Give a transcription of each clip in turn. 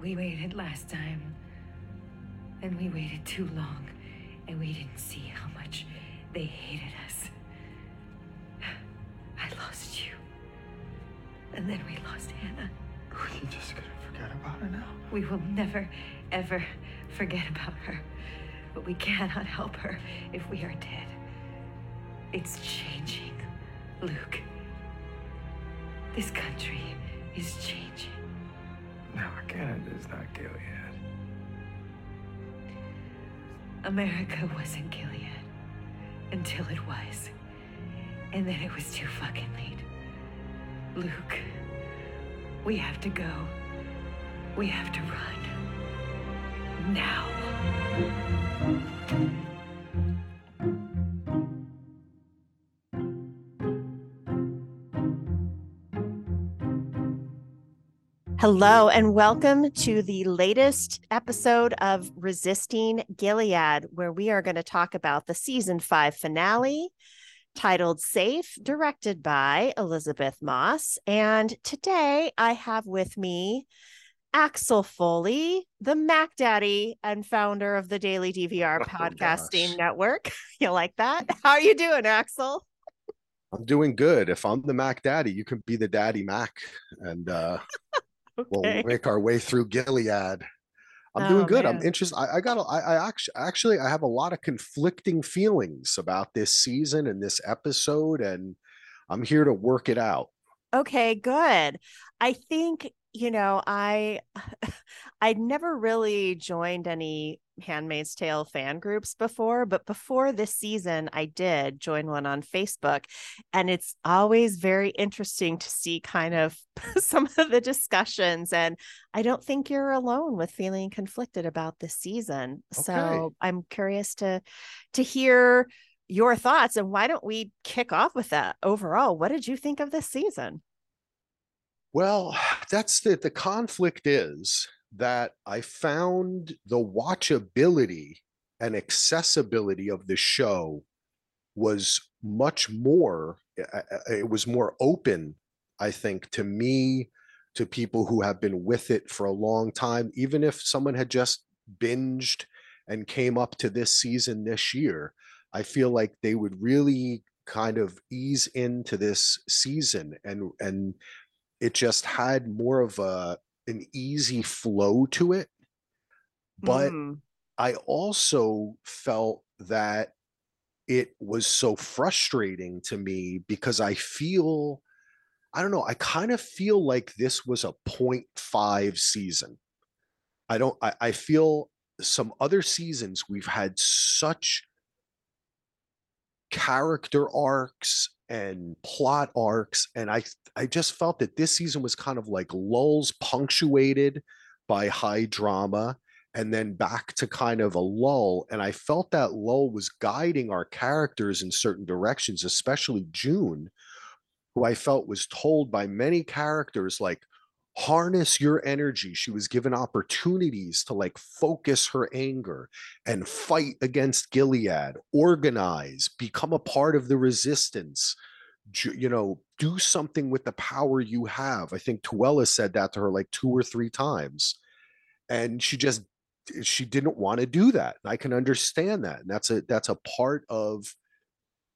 We waited last time. And we waited too long. And we didn't see how much they hated us. I lost you. And then we lost Hannah. We're just gonna forget about her now. We will never, ever forget about her. But we cannot help her if we are dead. It's changing, Luke. This country is changing. No, Canada is not Gilead. America wasn't Gilead until it was. And then it was too fucking late. Luke, we have to go. We have to run. Now. Hello, and welcome to the latest episode of Resisting Gilead, where we are going to talk about the season five finale titled Safe, directed by Elisabeth Moss. And today I have with me Axel Foley, the Mac Daddy and founder of the Daily DVR Oh, podcasting gosh. network. You like that? How are you doing, Axel? I'm doing good. If I'm the Mac Daddy, you can be the Daddy Mac, and uh, we'll make our way through Gilead. I'm Oh, doing good. I'm interested. I, I got. a- I, I actually, actually, I have a lot of conflicting feelings about this season and this episode, and I'm here to work it out. Okay, good. I think, you know, I I'd never really joined any Handmaid's Tale fan groups before, but before this season I did join one on Facebook, and it's always very interesting to see kind of some of the discussions and I don't think you're alone with feeling conflicted about this season. So, I'm curious to to hear your thoughts and why don't we kick off with that overall? What did you think of this season? Well, that's the the conflict is that I found the watchability and accessibility of the show was much more uh, uh, it was more open I think to me to people who have been with it for a long time even if someone had just binged and came up to this season this year I feel like they would really kind of ease into this season and and it just had more of a an easy flow to it but Mm. i also felt that it was so frustrating to me because i feel i don't know i kind of feel like this was a 0.5 season i don't I, I feel some other seasons we've had such character arcs and plot arcs and i i just felt that this season was kind of like lulls punctuated by high drama and then back to kind of a lull and i felt that lull was guiding our characters in certain directions especially june who i felt was told by many characters like harness your energy she was given opportunities to like focus her anger and fight against Gilead, organize, become a part of the resistance, you know, do something with the power you have. I think Tuello said that to her like two or three times. And she just she didn't want to do that. I can understand that. And that's a that's a part of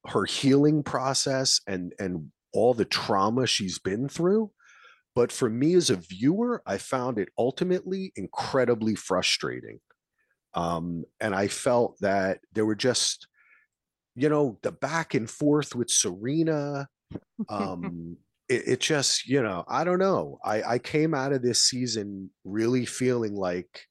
her healing process and and all the trauma she's been through. But for me as a viewer, I found it ultimately incredibly frustrating um, and I felt that there were just, you know, the back and forth with Serena. Um, it, it just, you know, I don't know. I, I came out of this season really feeling like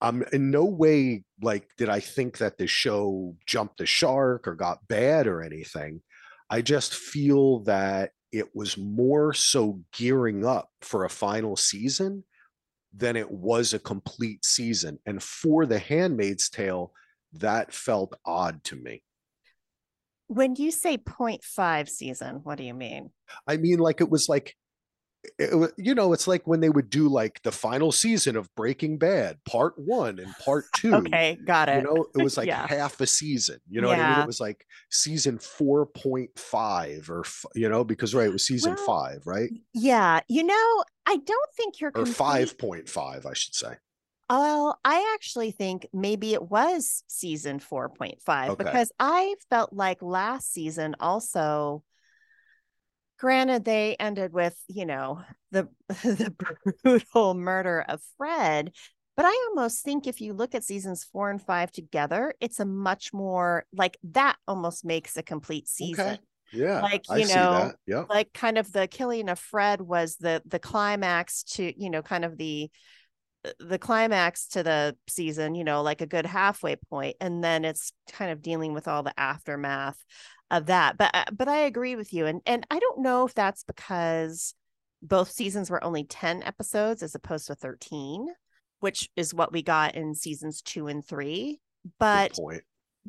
I'm in no way like did I think that the show jumped the shark or got bad or anything. I just feel that it was more so gearing up for a final season than it was a complete season. And for The Handmaid's Tale, that felt odd to me. When you say 0.5 season, what do you mean? I mean, like it was like it, you know, it's like when they would do like the final season of Breaking Bad, part one and part two. Okay, got it. You know, it was like Yeah. half a season. You know what I mean? It was like season 4.5 or, you know, because, right, it was season Well, five, right? yeah, you know, I don't think you're Or complete- 5.5, I should say. Well, I actually think maybe it was season 4.5 Okay. because I felt like last season also granted they ended with, you know, the the brutal murder of Fred, but I almost think if you look at seasons 4 and 5 together, it's a much more like that almost makes a complete season. Okay. Yeah. Like, you see know. Yeah. like kind of the killing of Fred was the the climax to you know kind of the the climax to the season you know like a good halfway point and then it's kind of dealing with all the aftermath of that but uh, but I agree with you and and I don't know if that's because both seasons were only 10 episodes as opposed to 13 which is what we got in seasons 2 and 3 Good but.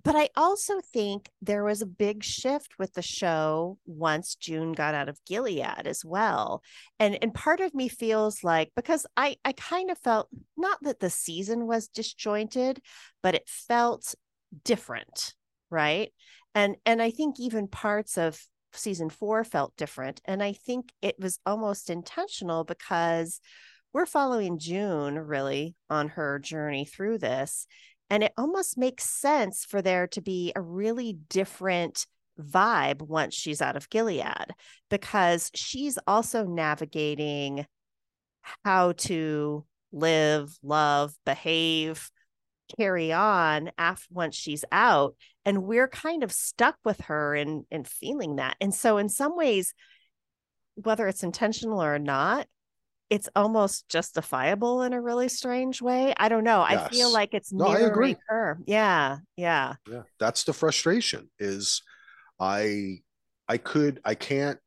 But I also think there was a big shift with the show once June got out of Gilead as well. And and part of me feels like because I I kind of felt not that the season was disjointed, but it felt different, right? And and I think even parts of season 4 felt different and I think it was almost intentional because we're following June really on her journey through this and it almost makes sense for there to be a really different vibe once she's out of Gilead because she's also navigating how to live, love, behave, carry on after once she's out. And we're kind of stuck with her and and feeling that. And so in some ways, whether it's intentional or not, it's almost justifiable in a really strange way. I don't know. I feel like it's No, I agree. her. Yeah. Yeah. Yeah. That's the frustration is I I could I can't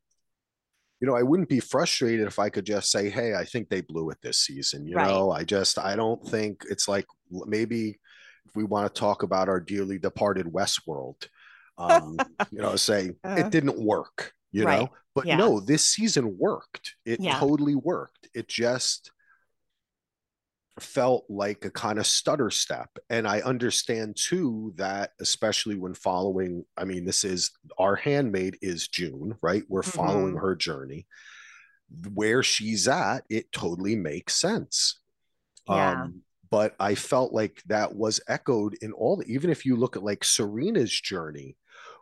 you know, I wouldn't be frustrated if I could just say, "Hey, I think they blew it this season." You Right. know, I just I don't think it's like maybe if we want to talk about our dearly departed Westworld, um, you know, say Uh, it didn't work, you right. know. But Yeah. no, this season worked. It Yeah. totally worked. It just felt like a kind of stutter step. And I understand too that, especially when following, I mean, this is our handmaid is June, right? We're following Mhm. her journey. Where she's at, it totally makes sense. Yeah. Um, but I felt like that was echoed in all, even if you look at like Serena's journey,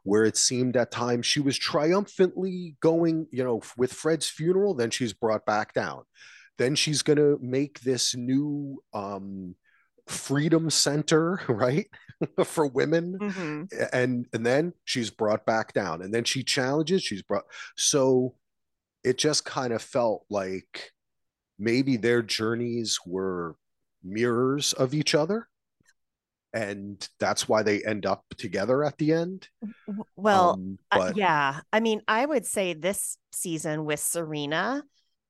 where it seemed at times she was triumphantly going, you know, with Fred's funeral, then she's brought back down. Then she's going to make this new um, freedom center, right, for women Mhm. and and then she's brought back down and then she challenges she's brought so it just kind of felt like maybe their journeys were mirrors of each other and that's why they end up together at the end Well, Um, Uh, yeah. I mean, I would say this season with Serena,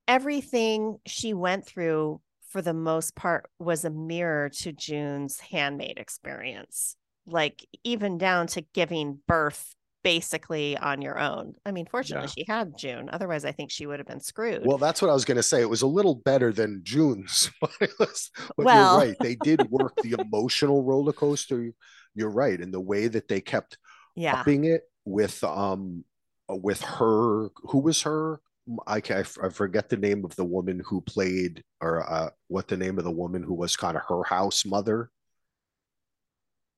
everything she went through for the most part was a mirror to June's handmaid experience. Like even down to giving birth basically on your own. I mean, fortunately she had June. Otherwise, I think she would have been screwed. well that's what i was going to say it was a little better than june's but, it was, but Well- you're right they did work the emotional roller coaster you're right and the way that they kept yeah. upping it with um with her who was her I I f- I forget the name of the woman who played or uh what the name of the woman who was kind of her house mother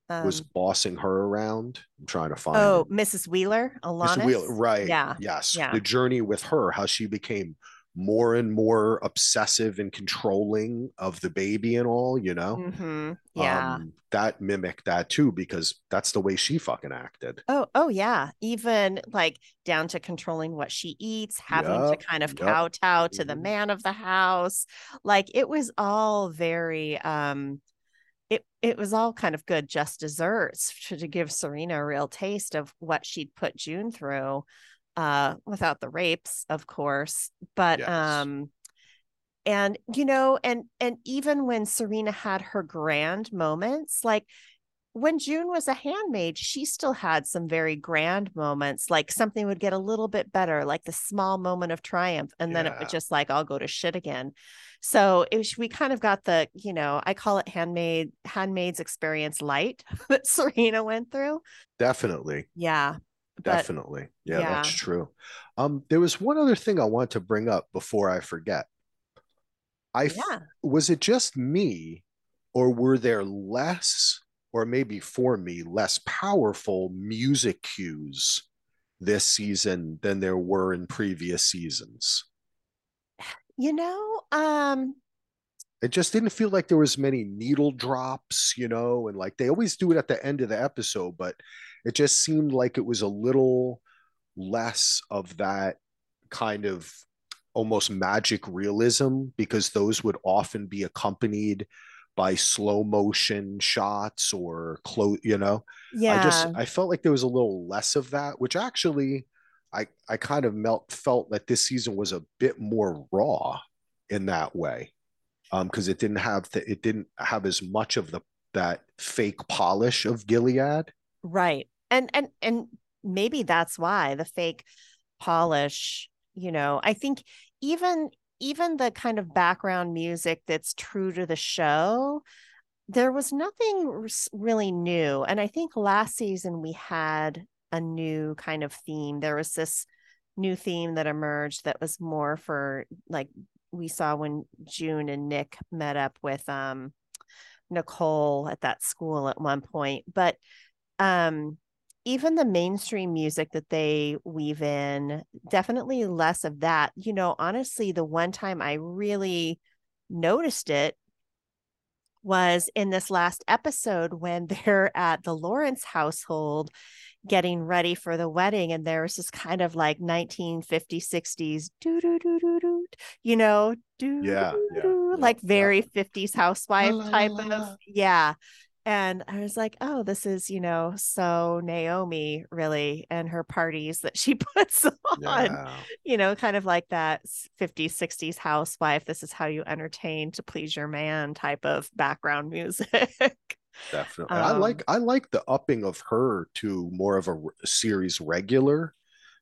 was Um, bossing her around. I'm trying to find oh. Mrs. Wheeler, Alanis. Mr. Wheeler, right. Yeah. Yes. Yeah. The journey with her, how she became more and more obsessive and controlling of the baby and all, you know? hmm Yeah. Um, that mimicked that too, because that's the way she fucking acted. Oh, oh yeah. Even like down to controlling what she eats, having Yup, to kind of yup. kowtow to the Mhm. man of the house. Like it was all very um it it was all kind of good just desserts to, to give Serena a real taste of what she'd put June through uh without the rapes, of course. But Yes. um and you know and and even when Serena had her grand moments like when June was a handmaid, she still had some very grand moments. Like something would get a little bit better, like the small moment of triumph, and then it Yeah. would just like I'll go to shit again. So it was, we kind of got the, you know, I call it handmaid handmaid's experience light that Serena went through. Definitely. Yeah, but Definitely. Yeah, that's true. Um, there was one other thing I want to bring up before I forget. I yeah, was it just me, or were there less, or maybe for me, less powerful music cues this season than there were in previous seasons? you know, um, It just didn't feel like there was many needle drops, you know, and like they always do it at the end of the episode, but it just seemed like it was a little less of that kind of almost magic realism because those would often be accompanied by slow motion shots or close, you know. yeah, I just I felt like there was a little less of that, which actually I I kind of melt, felt that this season was a bit more raw in that way. Um, because it didn't have the it didn't have as much of the that fake polish of Gilead. right. And and and maybe that's why the fake polish, you know, I think even even the kind of background music that's true to the show, there was nothing really new. And I think last season we had a new kind of theme. There was this new theme that emerged that was more for like we saw when June and Nick met up with um Nicole at that school at one point. But um even the mainstream music that they weave in, definitely less of that. You know, honestly, the one time I really noticed it was in this last episode when they're at the Lawrence household getting ready for the wedding and there was this kind of like 1950s 60s do do do do do you know do Yeah, yeah, yeah, like yeah. very 50s housewife La, la, type la, of yeah and I was like, oh, this is, you know, so Naomi really and her parties that she puts on, Yeah. you know, kind of like that 50s, 60s housewife. This is how you entertain to please your man type of background music. Definitely. I like Um, I like the upping of her to more of a series regular.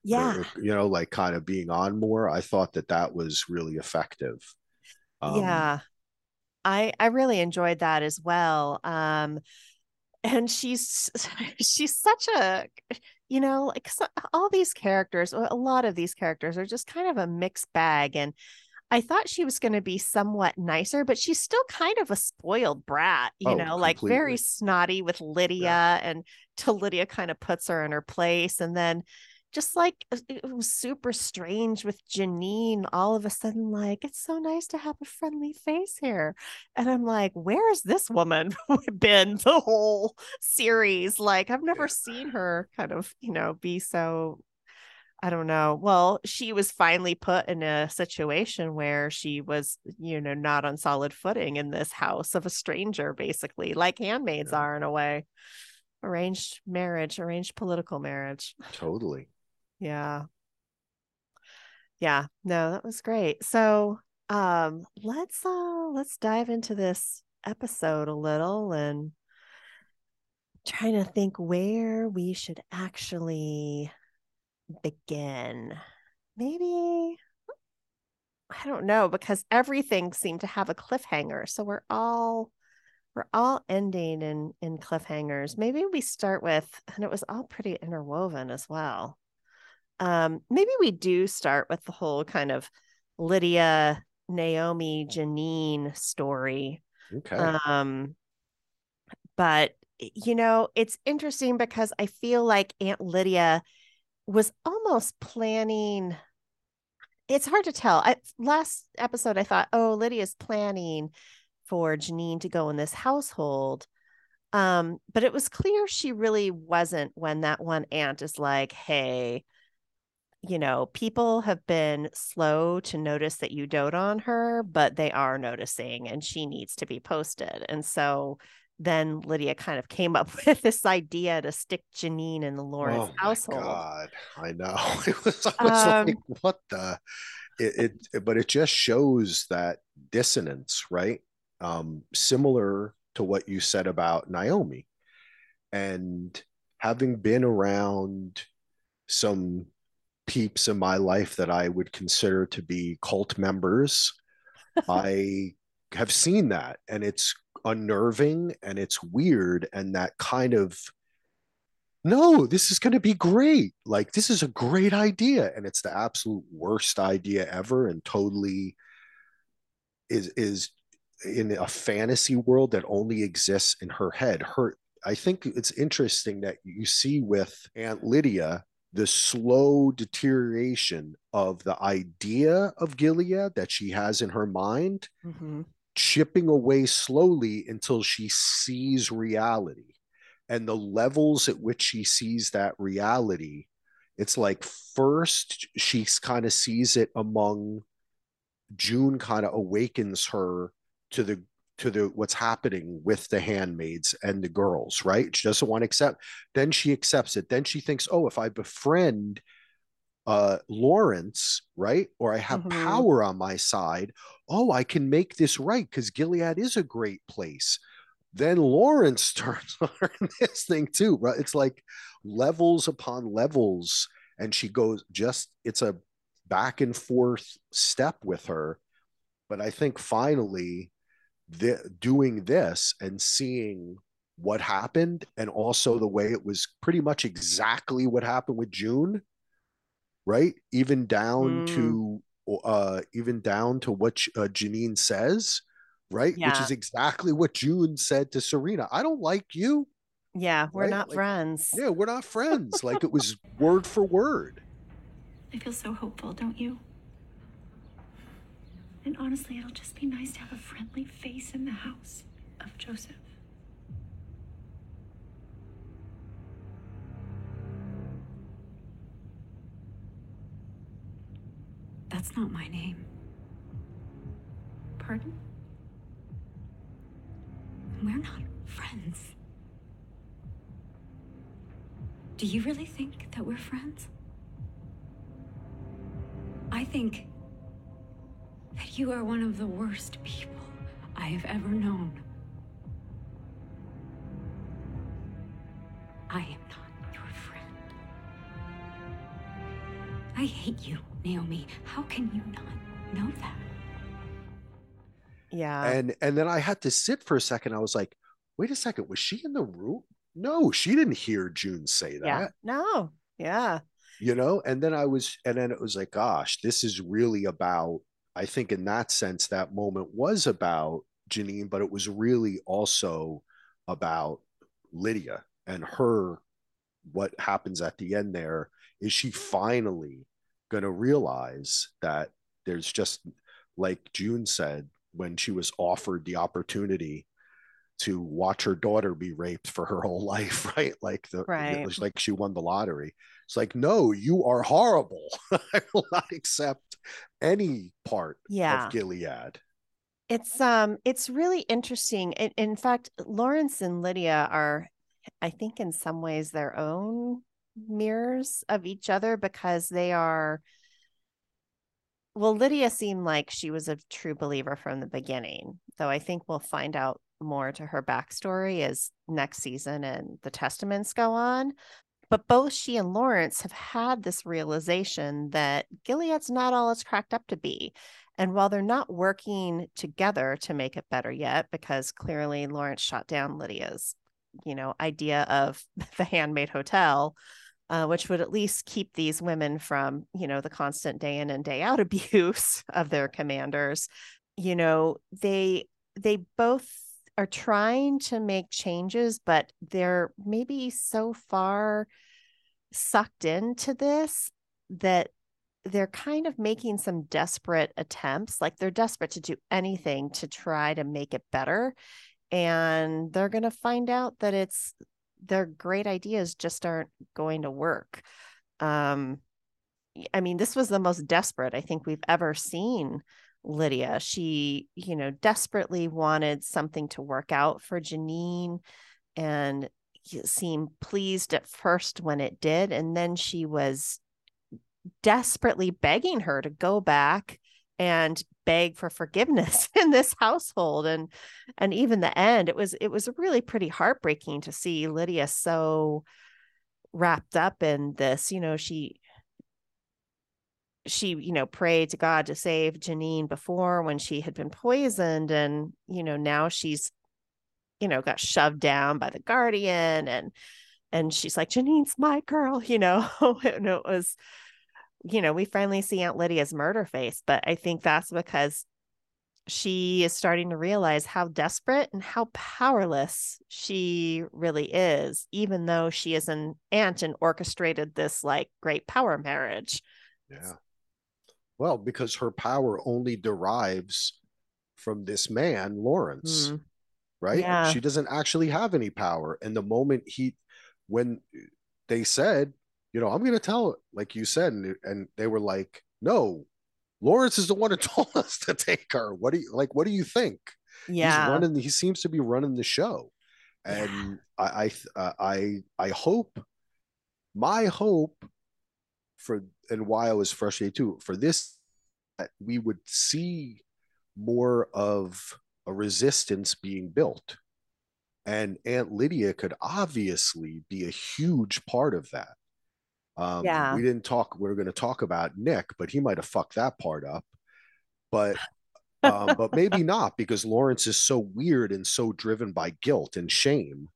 yeah. or, you know, like kind of being on more. I thought that that was really effective. Um, yeah. I I really enjoyed that as well. Um and she's she's such a you know like so, all these characters a lot of these characters are just kind of a mixed bag and i thought she was going to be somewhat nicer but she's still kind of a spoiled brat you Oh, know like very snotty with lydia and till lydia kind of puts her in her place and then just like it was super strange with Janine all of a sudden like it's so nice to have a friendly face here. And I'm like where's this woman? Been the whole series like I've never seen her kind of you know be so I don't know. Well she was finally put in a situation where she was you know not on solid footing in this house of a stranger basically like handmaids are in a way. Arranged marriage arranged political marriage. Totally. Yeah. Yeah, no, that was great. So, um, let's uh let's dive into this episode a little and trying to think where we should actually begin. Maybe I don't know because everything seemed to have a cliffhanger. So we're all we're all ending in in cliffhangers. Maybe we start with and it was all pretty interwoven as well um maybe we do start with the whole kind of lydia naomi janine story. Okay. um but you know it's interesting because i feel like aunt lydia was almost planning it's hard to tell. I, last episode i thought oh lydia's planning for janine to go in this household. Um but it was clear she really wasn't when that one aunt is like hey you know, people have been slow to notice that you dote on her, but they are noticing and she needs to be posted. And so then Lydia kind of came up with this idea to stick Janine in the Lawrence oh household. God. I know. It was, I was Um, like, what the it, it but it just shows that dissonance, right? Um, similar to what you said about Naomi. And having been around some peeps in my life that I would consider to be cult members, I have seen that and it's unnerving and it's weird and that kind of no this is going to be great. Like this is a great idea. And it's the absolute worst idea ever and totally is is in a fantasy world that only exists in her head. Her i think it's interesting that you see with aunt lydia the slow deterioration of the idea of gilead that she has in her mind Mm-hmm. chipping away slowly until she sees reality and the levels at which she sees that reality it's like first she kind of sees it among june kind of awakens her to the to the what's happening with the handmaids and the girls right? She doesn't want to accept then she accepts it. Then she thinks oh if i befriend uh lawrence right or i have Mhm. power on my side oh i can make this right because gilead is a great place. Then lawrence turns on this thing too right? It's like levels upon levels and she goes just it's a back and forth step with her. But i think finally the, doing this and seeing what happened and also the way it was pretty much exactly what happened with june right even down Mm. to uh even down to what uh, janine says right which is exactly what june said to serena i don't like you Yeah, we're Right? not Like, friends. yeah we're not friends like it was word for word I feel so hopeful, don't you? And honestly, it'll just be nice to have a friendly face in the house of Joseph. That's not my name. Pardon? We're not friends. Do you really think that we're friends? I think that you are one of the worst people I have ever known. I am not your friend. I hate you, Naomi. How can you not know that? Yeah. and and then i had to sit for a second i was like wait a second was she in the room no she didn't hear june say that yeah. No. Yeah. you know and then i was and then it was like gosh this is really about i think in that sense that moment was about janine but it was really also about lydia and her what happens at the end there is she finally going to realize that there's just like june said when she was offered the opportunity to watch her daughter be raped for her whole life right like the Right. it was like she won the lottery it's like, no, you are horrible. I will not accept any part Yeah. of Gilead. It's um it's really interesting. In, in fact, Lawrence and Lydia are I think in some ways their own mirrors of each other because they are well, Lydia seemed like she was a true believer from the beginning, though I think we'll find out more to her backstory as next season and the testaments go on. But both she and Lawrence have had this realization that Gilead's not all it's cracked up to be. And while they're not working together to make it better yet, because clearly Lawrence shot down Lydia's, you know, idea of the handmaid hotel, uh, which would at least keep these women from, you know, the constant day in and day out abuse of their commanders. You know, they they both are trying to make changes, but they're maybe so far sucked into this that they're kind of making some desperate attempts. Like they're desperate to do anything to try to make it better. And they're going to find out that it's their great ideas just aren't going to work. Um, I mean, this was the most desperate I think we've ever seen Lydia. She, you know, desperately wanted something to work out for Janine and seemed pleased at first when it did. And then she was desperately begging her to go back and beg for forgiveness in this household and and even the end it was it was really pretty heartbreaking to see lydia so wrapped up in this you know she she you know prayed to god to save janine before when she had been poisoned and you know now she's you know got shoved down by the guardian and and she's like janine's my girl you know and it was you know we finally see aunt lydia's murder face but i think that's because she is starting to realize how desperate and how powerless she really is even though she is an aunt and orchestrated this like great power marriage Yeah. Well, because her power only derives from this man, Lawrence, Mm, right? Yeah. She doesn't actually have any power. And the moment he, when they said, you know, I'm going to tell, like you said, and, and they were like, no, Lawrence is the one who told us to take her. What do you like? What do you think? yeah He's running. He seems to be running the show, Yeah. and I, I, uh, I, I hope. My hope for and why I was frustrated too for this, we would see more of a resistance being built, and Aunt Lydia could obviously be a huge part of that. Um, Yeah. we didn't talk. We are going to talk about Nick, but he might have fucked that part up. But um, but maybe not because Lawrence is so weird and so driven by guilt and shame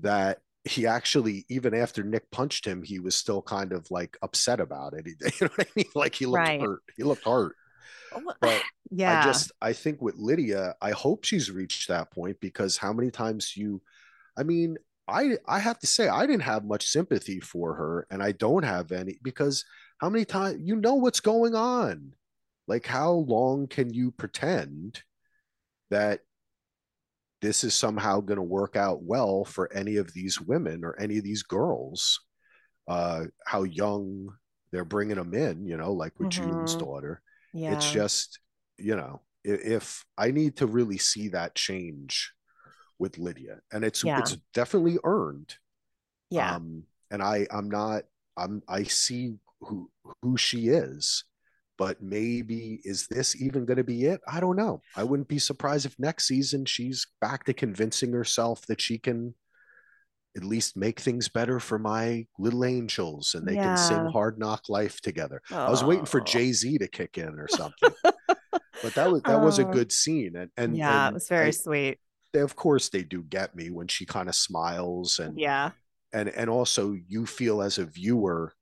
that he actually, even after Nick punched him, he was still kind of like upset about it. He, you know what I mean? Like he looked Right. hurt. He looked hurt. Oh, but yeah I just, I think with Lydia, I hope she's reached that point because how many times you, I mean, I I have to say I didn't have much sympathy for her, and I don't have any because how many times you know what's going on? Like, how long can you pretend that this is somehow going to work out well for any of these women or any of these girls? Uh, how young they're bringing them in, you know, like with June's Mhm. daughter. yeah It's just, you know, i- if I need to really see that change with Lydia, and it's Yeah. it's definitely earned. yeah Um, and I I'm not I'm I see who who she is, but maybe is this even going to be it? I don't know. I wouldn't be surprised if next season she's back to convincing herself that she can at least make things better for my little angels and they can sing hard knock life together. I was waiting for Oh. Jay-Z to kick in or something. but that was that was a Oh. good scene and and yeah and it was very I- sweet they, of course they do get me when she kind of smiles and yeah and and also you feel as a viewer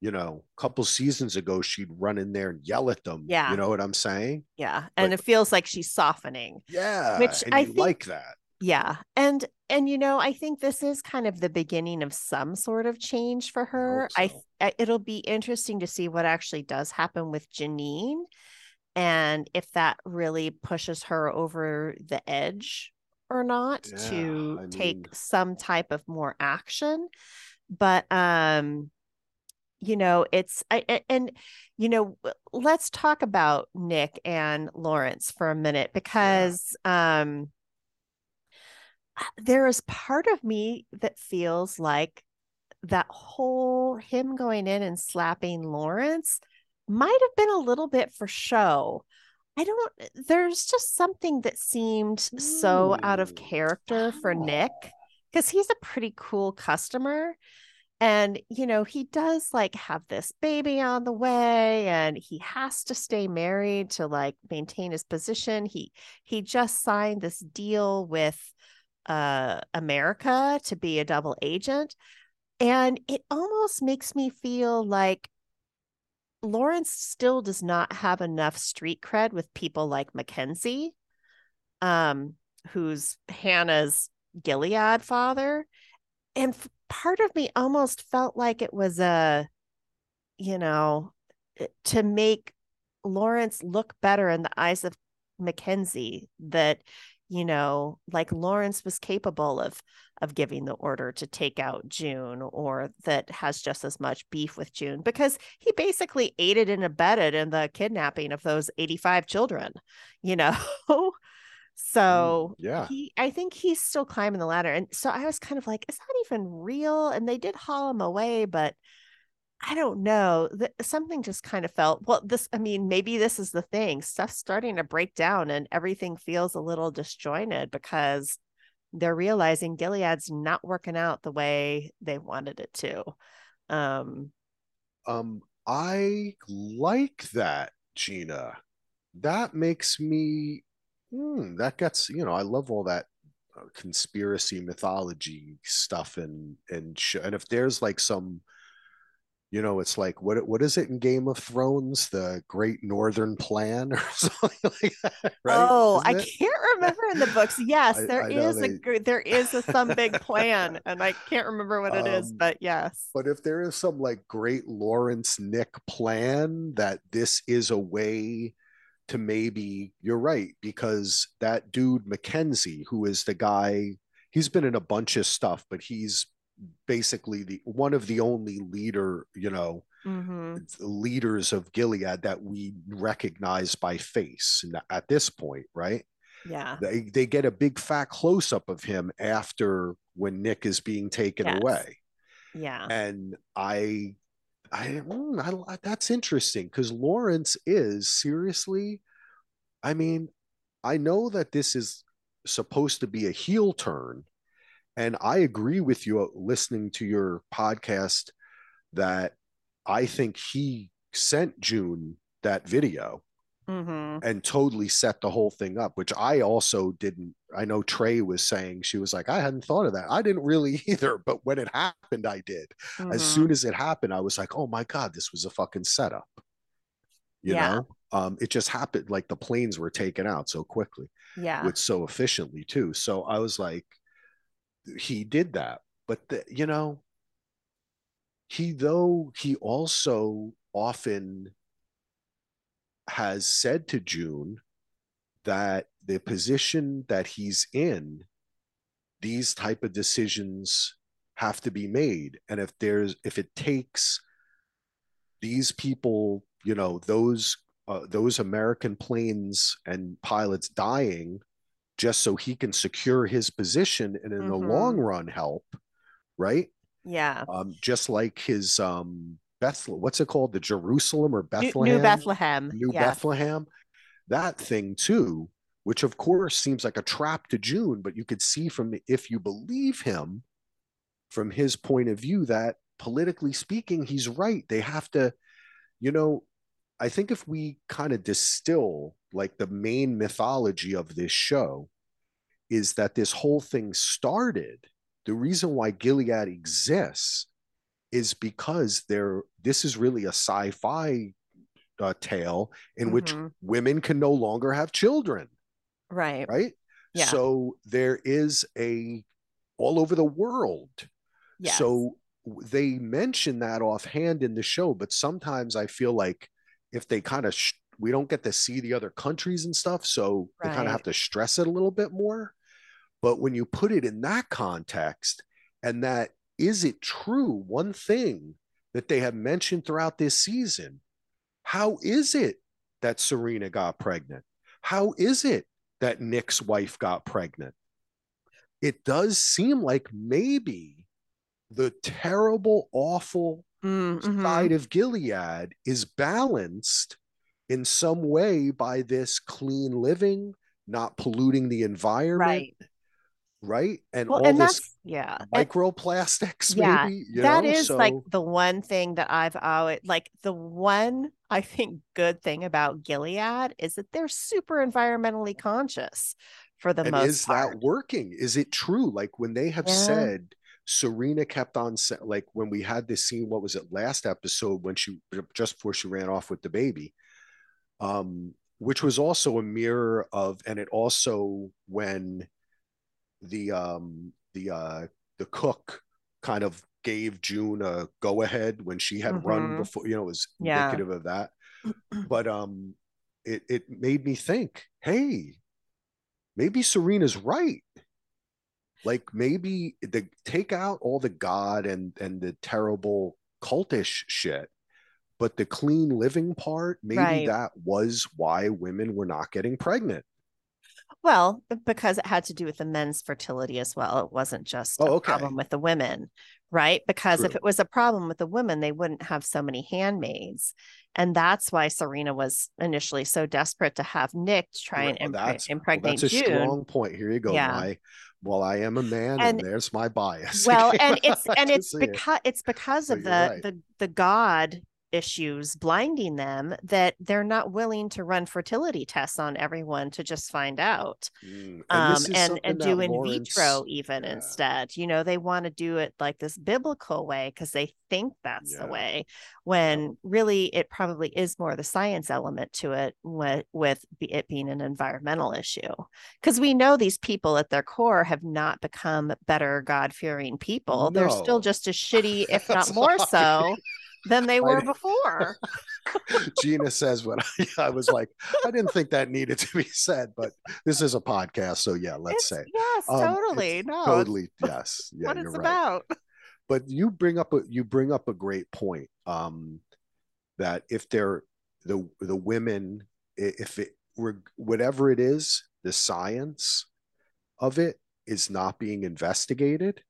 you know a couple seasons ago she'd run in there and yell at them Yeah. you know what i'm saying yeah and it feels like she's softening yeah Which I think- like that yeah and and you know i think this is kind of the beginning of some sort of change for her I, so. I it'll be interesting to see what actually does happen with janine and if that really pushes her over the edge or not Yeah, to I take mean- some type of more action but um you know it's I, and you know let's talk about nick and lawrence for a minute because um there is part of me that feels like that whole him going in and slapping lawrence might have been a little bit for show. I don't there's just something that seemed so out of character for nick because he's a pretty cool customer and you know he does like have this baby on the way and he has to stay married to like maintain his position. He he just signed this deal with uh america to be a double agent. And it almost makes me feel like lawrence still does not have enough street cred with people like mackenzie um who's hannah's gilead father. And part of me almost felt like it was a you know eh, to make lawrence look better in the eyes of mackenzie that you know like lawrence was capable of of giving the order to take out june or that has just as much beef with june because he basically aided and abetted in the kidnapping of those 85 children you know so yeah. he i think he's still climbing the ladder and so i was kind of like is that even real and they did haul him away but I don't know. Th- something just kind of felt well. This, I mean, maybe this is the thing. Stuff's starting to break down, and everything feels a little disjointed because they're realizing Gilead's not working out the way they wanted it to. Um, Um, I like that, Gina. That makes me. Hmm, that gets you know. I love all that uh, conspiracy mythology stuff, and and sh- and if there's like some, you know, it's like what what is it in Game of Thrones, the Great Northern Plan or something like that, right? Oh, I Isn't it? can't remember in the books. Yes, I- there I is a they- gr- there is a some big plan, and I can't remember what it is, Um, but yes. But if there is some like great Lawrence Nick plan that this is a way to maybe, you're right, because that dude McKenzie, who is the guy, he's been in a bunch of stuff, but he's basically the one of the only leader, you know, hmm leaders of Gilead that we recognize by face at this point, right? Yeah. They they get a big fat close up of him after when Nick is being taken Yes. away Yeah. and I, I, mm, I that's interesting because Lawrence is seriously. I mean, I know that this is supposed to be a heel turn, and I agree with you uh, listening to your podcast that I think he sent June that video hmm and totally set the whole thing up, which I also didn't. I know Trey was saying she was like, I hadn't thought of that. I didn't really either, but when it happened, I did. As Mhm. soon as it happened, I was like, oh my God, this was a fucking setup. You Yeah. know, um, it just happened like the planes were taken out so quickly, yeah. with so efficiently too. So I was like, he did that. But the, you know, he though he also often has said to June that the position that he's in, these type of decisions have to be made. And if there's if it takes these people, you know, those uh, those American planes and pilots dying just so he can secure his position and in the Mhm. long run help, right? yeah. Um, just like his um Bethlehem, what's it called? The Jerusalem or Bethlehem? New Bethlehem. New yeah. Bethlehem, that thing too, which of course seems like a trap to June, but you could see from the, if you believe him, from his point of view, that politically speaking, he's right. They have to, you know, I think if we kind of distill like the main mythology of this show, is that this whole thing started. The reason why Gilead exists is because there. This is really a sci-fi uh, tale in which Mhm. women can no longer have children, Right. right? Yeah. So there is a all over the world. Yes. So they mention that offhand in the show, but sometimes I feel like if they kind of sh- we don't get to see the other countries and stuff, so they kind of have to stress it a little bit more. But when you put it in that context, and that is it true? One thing that they have mentioned throughout this season how is it that Serena got pregnant? How is it that Nick's wife got pregnant? It does seem like maybe the terrible, awful Mm, mhm. side of Gilead is balanced in some way by this clean living, not polluting the environment, Right. Right? And Well, all and this that's yeah. microplastics, yeah, maybe. That know? is like the one thing that I've always like the one I think good thing about Gilead is that they're super environmentally conscious for the and most is part. that working? Is it true? Like when they have Yeah. said Serena kept on like when we had this scene, what was it last episode when she just before she ran off with the baby, um, which was also a mirror of, and it also when the um the uh the cook kind of gave June a go ahead when she had run Mhm. before, you know, it was Yeah. indicative of that. But um it it made me think, hey, maybe Serena's right. Like maybe the take out all the God and and the terrible cultish shit, but the clean living part, maybe Right. that was why women were not getting pregnant. Well, because it had to do with the men's fertility as well. It wasn't just Oh, a okay. problem with the women, right? Because if it was a problem with the women, they wouldn't have so many handmaids. And that's why Serena was initially so desperate to have Nick try and well, impre- that's, well, impregnate that's a June. strong point. Here you go. Yeah. My well, I am a man, and, And- there's my bias. well and it's and it's see it. because it's because of the right. the the god issues blinding them that they're not willing to run fertility tests on everyone to just find out Mm, um and and do in vitro even yeah. instead you know they want to do it like this biblical way because they think that's the way when really it probably is more the science element to it with, with it being an environmental issue because we know these people at their core have not become better god-fearing people. They're still just as shitty if not more so than they were before Gina says what I, I was like, I didn't think that needed to be said, but this is a podcast, so yeah, let's It's- say yes Um, totally no totally yes, yeah, what it's right. about But you bring up a you bring up a great point. Um, that if they're the the women, if it were whatever it is, the science of it is not being investigated.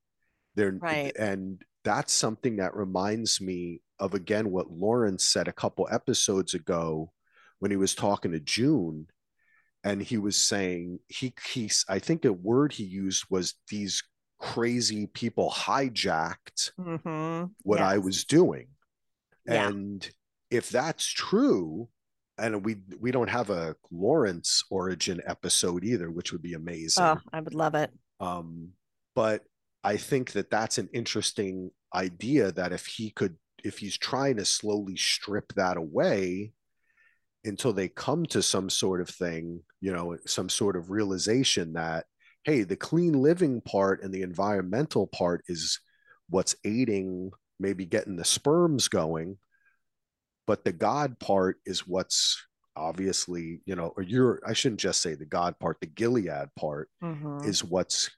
They're Right. and that's something that reminds me of again what Lawrence said a couple episodes ago when he was talking to June and he was saying he he's I think a word he used was these crazy people hijacked Mhm. what I was doing. Yeah. And if that's true, and we we don't have a Lawrence origin episode either, which would be amazing. oh i would love it Um, but I think that that's an interesting idea that if he could, if he's trying to slowly strip that away until they come to some sort of thing, you know, some sort of realization that, hey, the clean living part and the environmental part is what's aiding maybe getting the sperms going. But the God part is what's obviously, you know, or you're, I shouldn't just say the God part, the Gilead part Mhm. is what's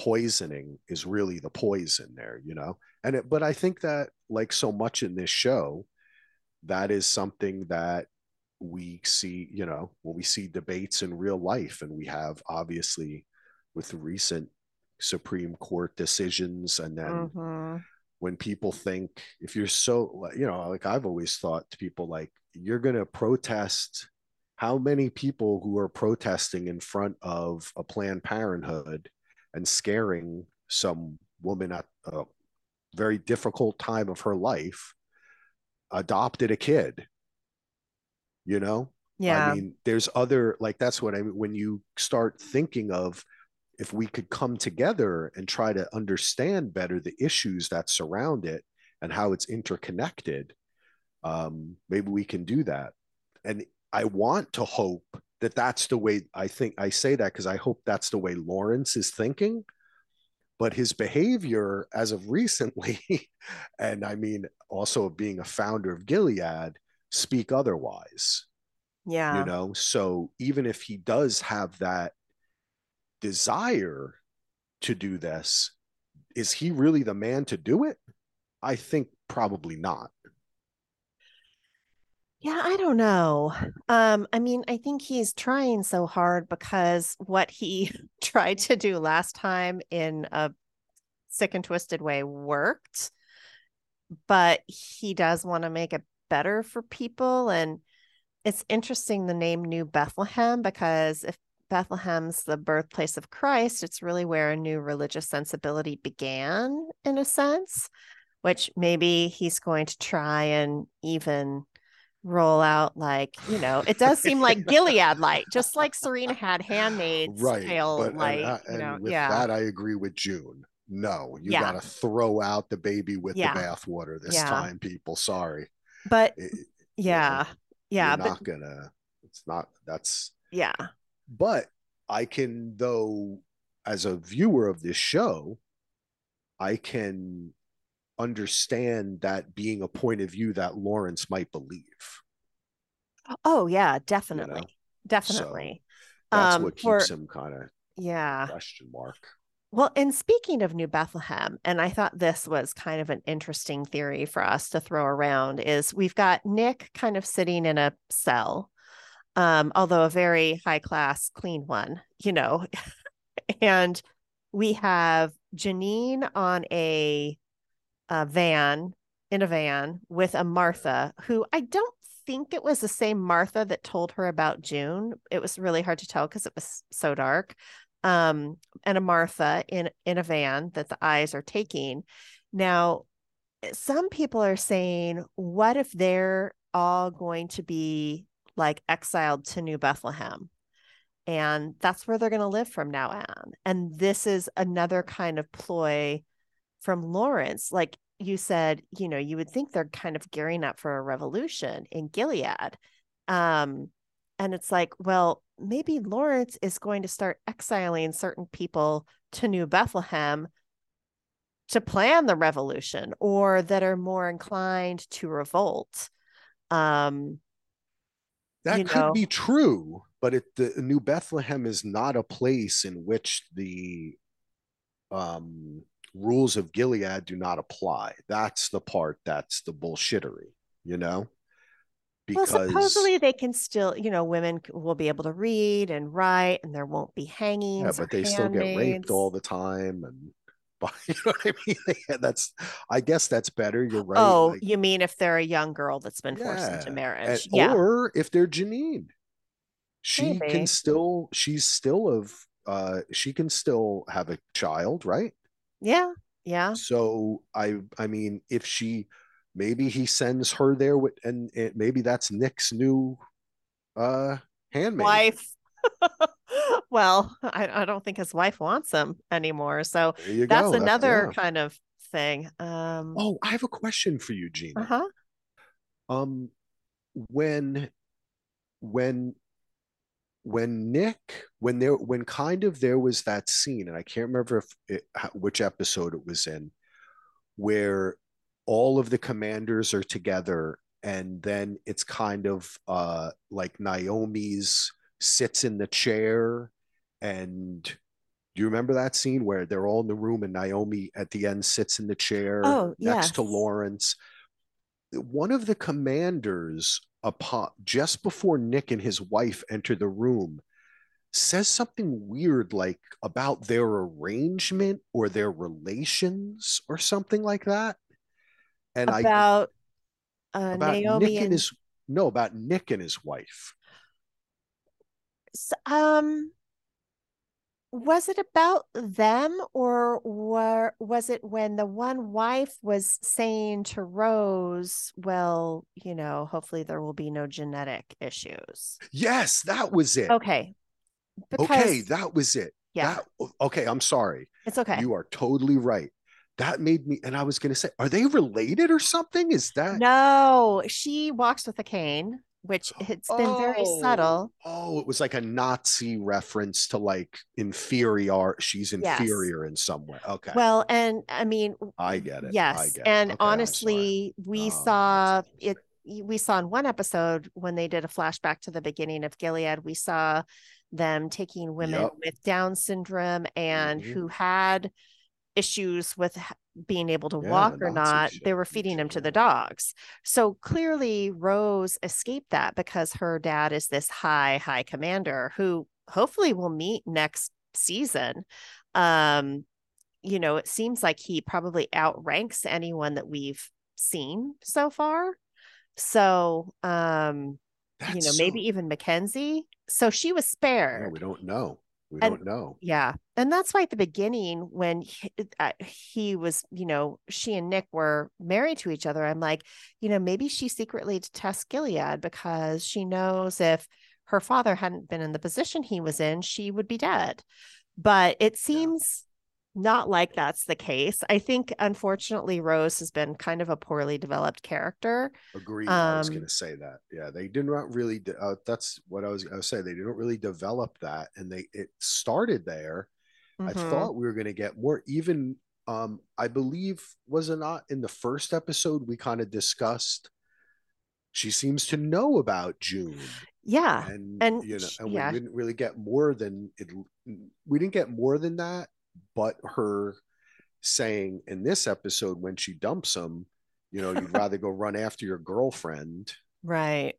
poisoning is really the poison there you know and it, but i think that like so much in this show that is something that we see you know when we see debates in real life and we have obviously with the recent supreme court decisions and then Mhm. when people think if you're so you know like i've always thought to people like you're going to protest how many people who are protesting in front of a planned parenthood and scaring some woman at a very difficult time of her life adopted a kid you know yeah I mean, there's other like that's what I mean when you start thinking of if we could come together and try to understand better the issues that surround it and how it's interconnected, um, maybe we can do that. And I want to hope that that's the way I think I say that because I hope that's the way Lawrence is thinking. But his behavior as of recently, and I mean, also being a founder of Gilead, speak otherwise yeah. you know? So even if he does have that desire to do this is he really the man to do it? I think probably not Yeah, I don't know. Um, I mean, I think he's trying so hard because what he tried to do last time in a sick and twisted way worked, but he does want to make it better for people. And it's interesting the name New Bethlehem because if Bethlehem's the birthplace of Christ, it's really where a new religious sensibility began, in a sense, which maybe he's going to try and even roll out like you know it does seem like gilead light just like serena had handmaid's right but and, light I- you know with yeah. that i agree with june. No you Yeah. got to throw out the baby with Yeah. the bathwater this time people sorry. But It- yeah yeah but not gonna it's not that's yeah. But I can though as a viewer of this show I can understand that being a point of view that Lawrence might believe. Oh yeah definitely. definitely. that's Um, what keeps him kind of yeah. question mark. Well, and speaking of New Bethlehem, and I thought this was kind of an interesting theory for us to throw around is we've got Nick kind of sitting in a cell um, although a very high class, clean one, you know. and we have Janine on a, a van in a van with a Martha who I don't think it was the same Martha that told her about June. It was really hard to tell because it was so dark. Um, and a Martha in in a van that the eyes are taking. Now, some people are saying, what if they're all going to be like exiled to New Bethlehem? And that's where they're going to live from now on. And this is another kind of ploy from Lawrence. Like you said, you know, you would think they're kind of gearing up for a revolution in Gilead. Um, and it's like, well, maybe Lawrence is going to start exiling certain people to New Bethlehem to plan the revolution or that are more inclined to revolt. Um, that could know. be true, but it, the New Bethlehem is not a place in which the um, rules of Gilead do not apply. That's the part that's the bullshittery, you know? Because well, supposedly they can still, you know, women will be able to read and write and there won't be hangings. Yeah, but they handmaids. still get raped all the time and you know what I mean? that's, I guess that's better. You're right. Oh, like, you mean if they're a young girl that's been yeah. forced into marriage, and, yeah. or if they're Janine, she Maybe. can still, she's still of, uh, she can still have a child, right? Yeah, yeah. So I, I mean, if she, maybe he sends her there with, and it, maybe that's Nick's new, uh, handmaid wife. well, I, I, don't think his wife wants him anymore. So that's go. another that's, yeah. kind of thing. Um, oh, I have a question for you, Gina. Uh-huh. Um, when, when, when Nick, when there, when kind of there was that scene, and I can't remember if it, which episode it was in, where all of the commanders are together, and then it's kind of uh like Naomi's sits in the chair and do you remember that scene where they're all in the room and Naomi at the end sits in the chair oh, next yes. to Lawrence? One of the commanders, upon just before Nick and his wife enter the room, says something weird like about their arrangement or their relations or something like that. And about, I uh, about Naomi Nick and, and his no about Nick and his wife um was it about them or were, was it when the one wife was saying to Rose, well, you know, hopefully there will be no genetic issues? Yes, that was it. Okay. Because, okay, that was it. Yeah. That, okay, I'm sorry. It's okay. You are totally right. That made me, and I was going to say, are they related or something? Is that? No, she walks with a cane which it's been oh, very subtle. Oh, it was like a Nazi reference to like inferior. She's inferior yes. in some way. Okay. Well, and I mean, I get it. Yes, get and it. Okay, honestly, we oh, saw it. We saw in one episode when they did a flashback to the beginning of Gilead. We saw them taking women yep. with Down syndrome and mm-hmm. who had issues with being able to yeah, walk or not, they were feeding him to the dogs. So clearly, Rose escaped that because her dad is this high, high commander who hopefully will meet next season. Um, you know, it seems like he probably outranks anyone that we've seen so far. So, um, That's you know, so... maybe even Mackenzie. So she was spared. Yeah, we don't know. We and, don't know. Yeah. And that's why at the beginning, when he, uh, he, was, you know, she and Nick were married to each other, I'm like, you know, maybe she secretly detests Gilead because she knows if her father hadn't been in the position he was in, she would be dead. But it seems not like that's the case. I think, unfortunately, Rose has been kind of a poorly developed character. Agreed. Um, I was going to say that. Yeah, they did not really. De- uh, that's what I was. I was saying they didn't really develop that, and they it started there. Mm-hmm. I thought we were going to get more. Even, um, I believe, was it not in the first episode we kind of discussed. She seems to know about June. Yeah, and, and you know, and yeah. we didn't really get more than it. We didn't get more than that but her saying in this episode when she dumps him, you know, you'd rather go run after your girlfriend. Right.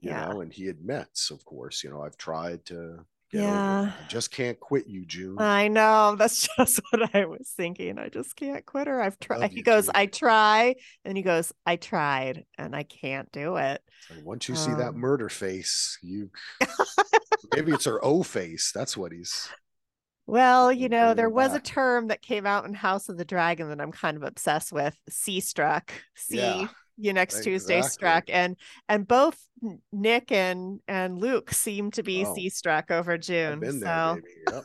you Yeah. know, and he admits, of course, you know, I've tried to get Yeah. just can't quit you, June. I know. That's just what I was thinking. I just can't quit her. I've tried. He goes, June. I try. And he goes, I tried and I can't do it. Like, once you see that Um, murder face, you maybe it's her O face. That's what he's Well, you know, there was a term that came out in House of the Dragon that I'm kind of obsessed with. Sea struck. See Yeah, you next Tuesday struck. And and both Nick and and Luke seem to be Oh, sea struck over June. there, So. Yep.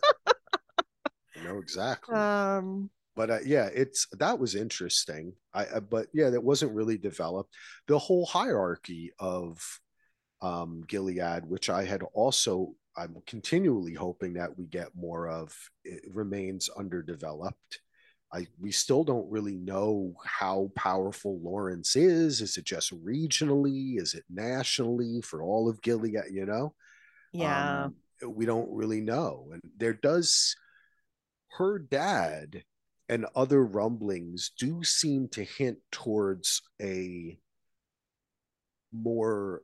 I know exactly. um but uh, yeah, it's that was interesting. I, I but yeah, that wasn't really developed. The whole hierarchy of um, Gilead, which I had also, I'm continually hoping that we get more of, it remains underdeveloped. I we still don't really know how powerful Lawrence is. Is it just regionally? Is it nationally for all of Gilead? You know, yeah. um, we don't really know. And there does, her dad and other rumblings do seem to hint towards a more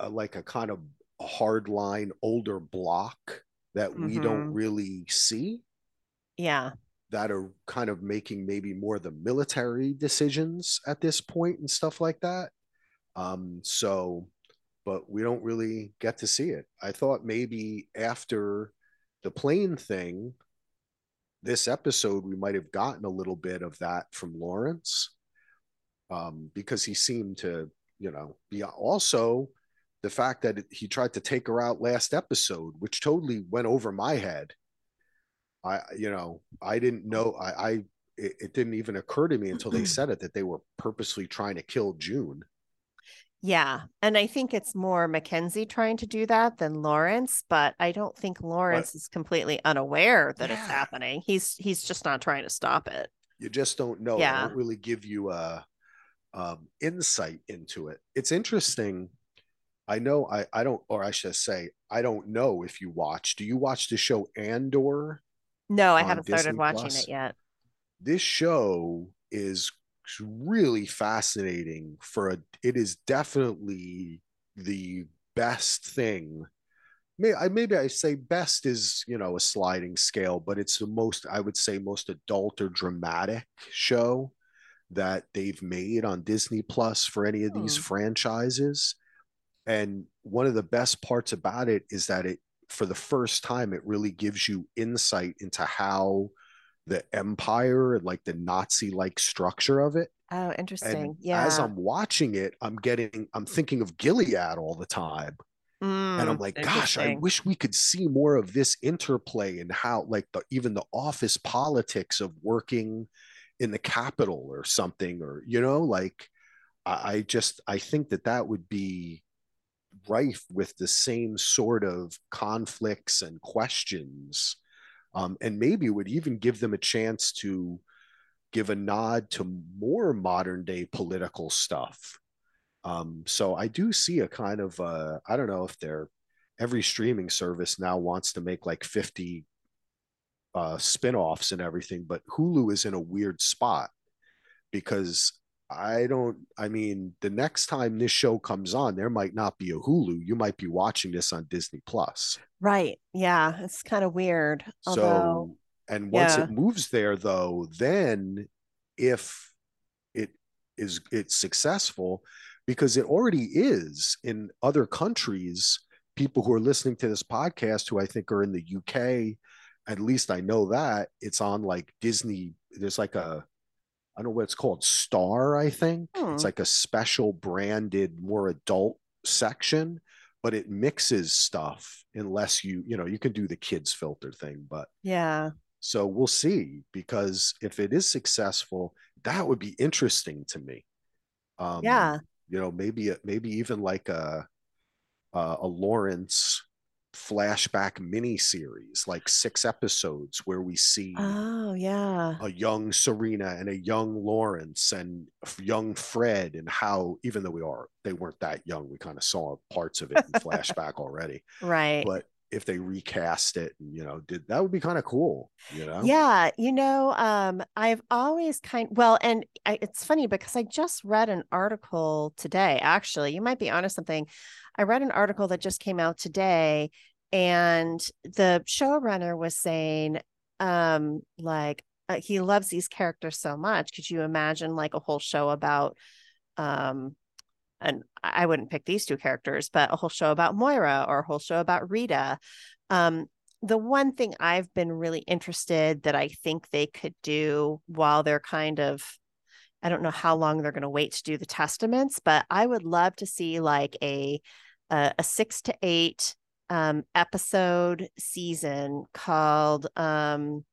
uh, like a kind of hardline older block that we don't Mhm. really see yeah. that are kind of making maybe more the military decisions at this point and stuff like that. Um, so, but we don't really get to see it. I thought maybe after the plane thing, this episode, we might have gotten a little bit of that from Lawrence um, because he seemed to, you know, be also the fact that he tried to take her out last episode, which totally went over my head. I, you know, I didn't know. I, I it, it didn't even occur to me until they said it that they were purposely trying to kill June. Yeah. And I think it's more Mackenzie trying to do that than Lawrence, but I don't think Lawrence is completely unaware that it's happening. He's he's just not trying to stop it. You just don't know. Yeah. don't really give you a um, insight into it. It's interesting. I know. I I don't, or I should say, I don't know if you watch. Do you watch the show Andor? No, I haven't started watching Plus? it yet. this show is really fascinating for a it is definitely the best thing May I maybe I say best is you know a sliding scale, but it's the most I would say most adult or dramatic show that they've made on Disney Plus for any of these Hmm. franchises. And one of the best parts about it is that it for the first time it really gives you insight into how the empire like the Nazi like structure of it. Oh, And interesting. Yeah. as I'm watching it, I'm getting I'm thinking of Gilead all the time and I'm Mm, like, gosh, I wish we could see more of this interplay and how, like, the even the office politics of working in the Capitol or something, or you know, like, I, I just I think that that would be rife with the same sort of conflicts and questions, um, and maybe would even give them a chance to give a nod to more modern day political stuff. Um, so I do see a kind of uh, I don't know if they're every streaming service now wants to make like 50 uh spin-offs and everything, but Hulu is in a weird spot because I don't I mean the next time this show comes on, there might not be a Hulu. You might be watching this on Disney Plus. Right. Yeah. It's kind of weird. Although, So and once yeah. it moves there though, then if it is it's successful because it already is in other countries, people who are listening to this podcast who I think are in the UK, at least I know that it's on like Disney, there's like a I don't know what it's called, Star, I think. It's Hmm. like a special branded, more adult section, but it mixes stuff unless you, you know, you can do the kids filter thing, but yeah. so we'll see because if it is successful, that would be interesting to me. Um, Yeah. you know, maybe maybe even like a a, a Lawrence flashback mini series, like six episodes where we see Oh, yeah. a young Serena and a young Lawrence and young Fred and how even though we are they weren't that young, we kind of saw parts of it in flashback already Right. but if they recast it you know did that would be kind of cool you know Yeah, you know, um, I've always kind well, and I, it's funny because I just read an article today. Actually, you might be onto something. I read an article that just came out today, and the showrunner was saying, um, like uh, he loves these characters so much. Could you imagine like a whole show about, um, and I wouldn't pick these two characters, but a whole show about Moira or a whole show about Rita. Um, the one thing I've been really interested that I think they could do while they're kind of I don't know how long they're going to wait to do the testaments, but I would love to see like a a, a 6 to 8 um episode season called um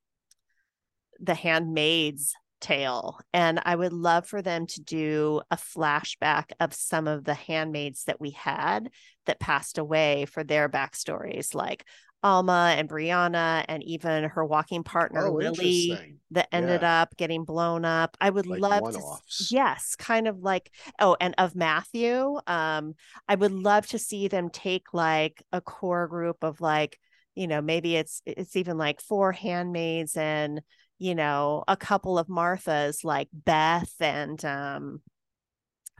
The Handmaid's Tale and I would love for them to do a flashback of some of the handmaids that we had that passed away for their backstories like Alma and Brianna and even her walking partner oh Lily that ended up getting blown up. I would Like love to yes, kind of like oh, and of Matthew. Um, I would love to see them take like a core group of like, you know, maybe it's it's even like four handmaids and you know, a couple of Marthas like Beth and um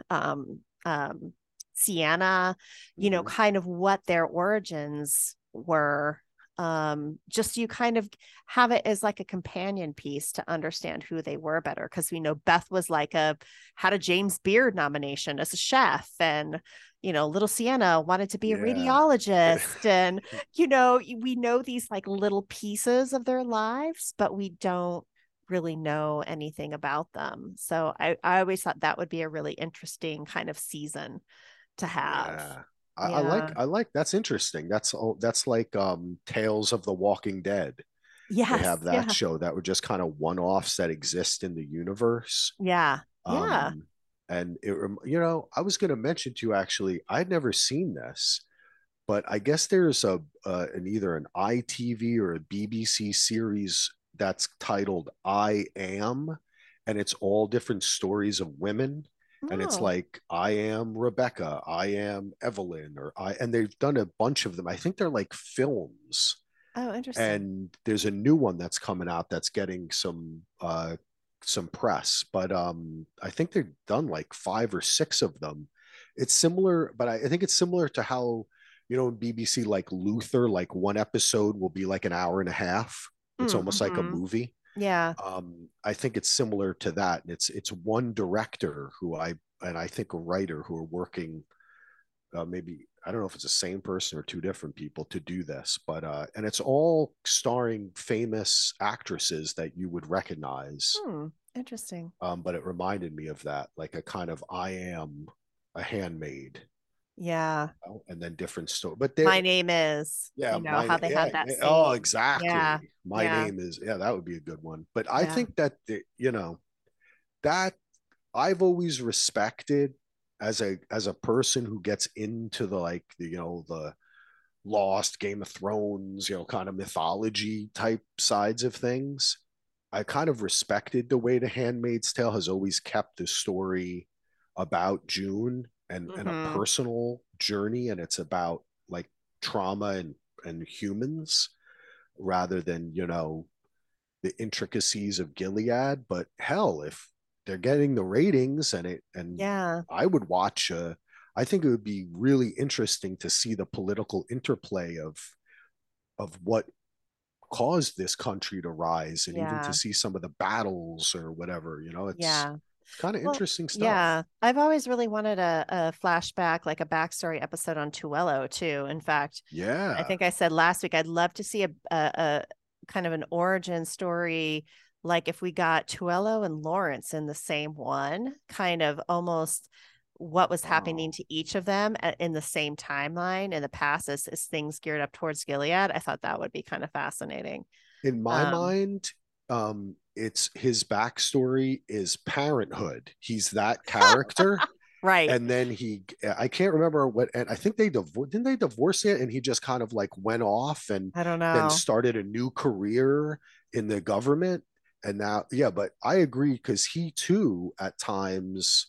um um Sienna, you know, Mhm. kind of what their origins were um just you kind of have it as like a companion piece to understand who they were better because we know Beth was like a had a James Beard nomination as a chef and you know little Sienna wanted to be a radiologist and you know we know these like little pieces of their lives but we don't really know anything about them. So I I always thought that would be a really interesting kind of season to have. Yeah. I, I like I like that's interesting. That's all that's like um Tales of the Walking Dead. Yeah, They have that yeah show that were just kind of one-offs that exist in the universe. yeah yeah Um and it you know, I was going to mention to you actually, I'd never seen this, but I guess there's a uh, an either an ITV or a BBC series that's titled I Am and it's all different stories of women and it's Oh. like I am Rebecca, I am Evelyn, or I, and they've done a bunch of them. I think they're like films, oh interesting and there's a new one that's coming out that's getting some uh some press, but um I think they've done like five or six of them. It's similar, but I, I think it's similar to how you know in BBC like Luther, like one episode will be like an hour and a half. It's Mm, almost like a mhm. movie yeah um, I think it's similar to that. And it's it's one director who I and I think a writer who are working. Uh, maybe I don't know if it's the same person or two different people to do this, but uh, and it's all starring famous actresses that you would recognize. Hmm, interesting. Um, but it reminded me of that, like a kind of I am a handmaid, Yeah. you know, and then different story. But My name is. yeah, You know my how they yeah, had that. Oh, exactly. Yeah, My yeah. name is yeah, that would be a good one. But I think that the, you know that I've always respected as a as a person who gets into the like the you know the Lost, Game of Thrones, you know, kind of mythology type sides of things. I kind of respected the way The Handmaid's Tale has always kept the story about June and, and a Mhm. personal journey, and it's about like trauma and and humans rather than you know the intricacies of Gilead. But hell, if they're getting the ratings and it and Yeah. I would watch. Uh, I think it would be really interesting to see the political interplay of of what caused this country to rise, and even to see some of the battles or whatever. You know, it's Yeah. Kind of Well, interesting stuff. Yeah. I've always really wanted a, a flashback, like a backstory episode on Tuello, too. In fact, yeah. I think I said last week I'd love to see a, a, a kind of an origin story, like if we got Tuello and Lawrence in the same one, kind of almost what was happening Oh. to each of them in the same timeline in the past as, as things geared up towards Gilead. I thought that would be kind of fascinating. in my um, mind, um, it's his backstory is parenthood. He's that character. Right. and then he i can't remember what and i think they divorced didn't they divorce it and he just kind of like went off and I don't then know. started a new career in the government and now yeah but i agree because he too at times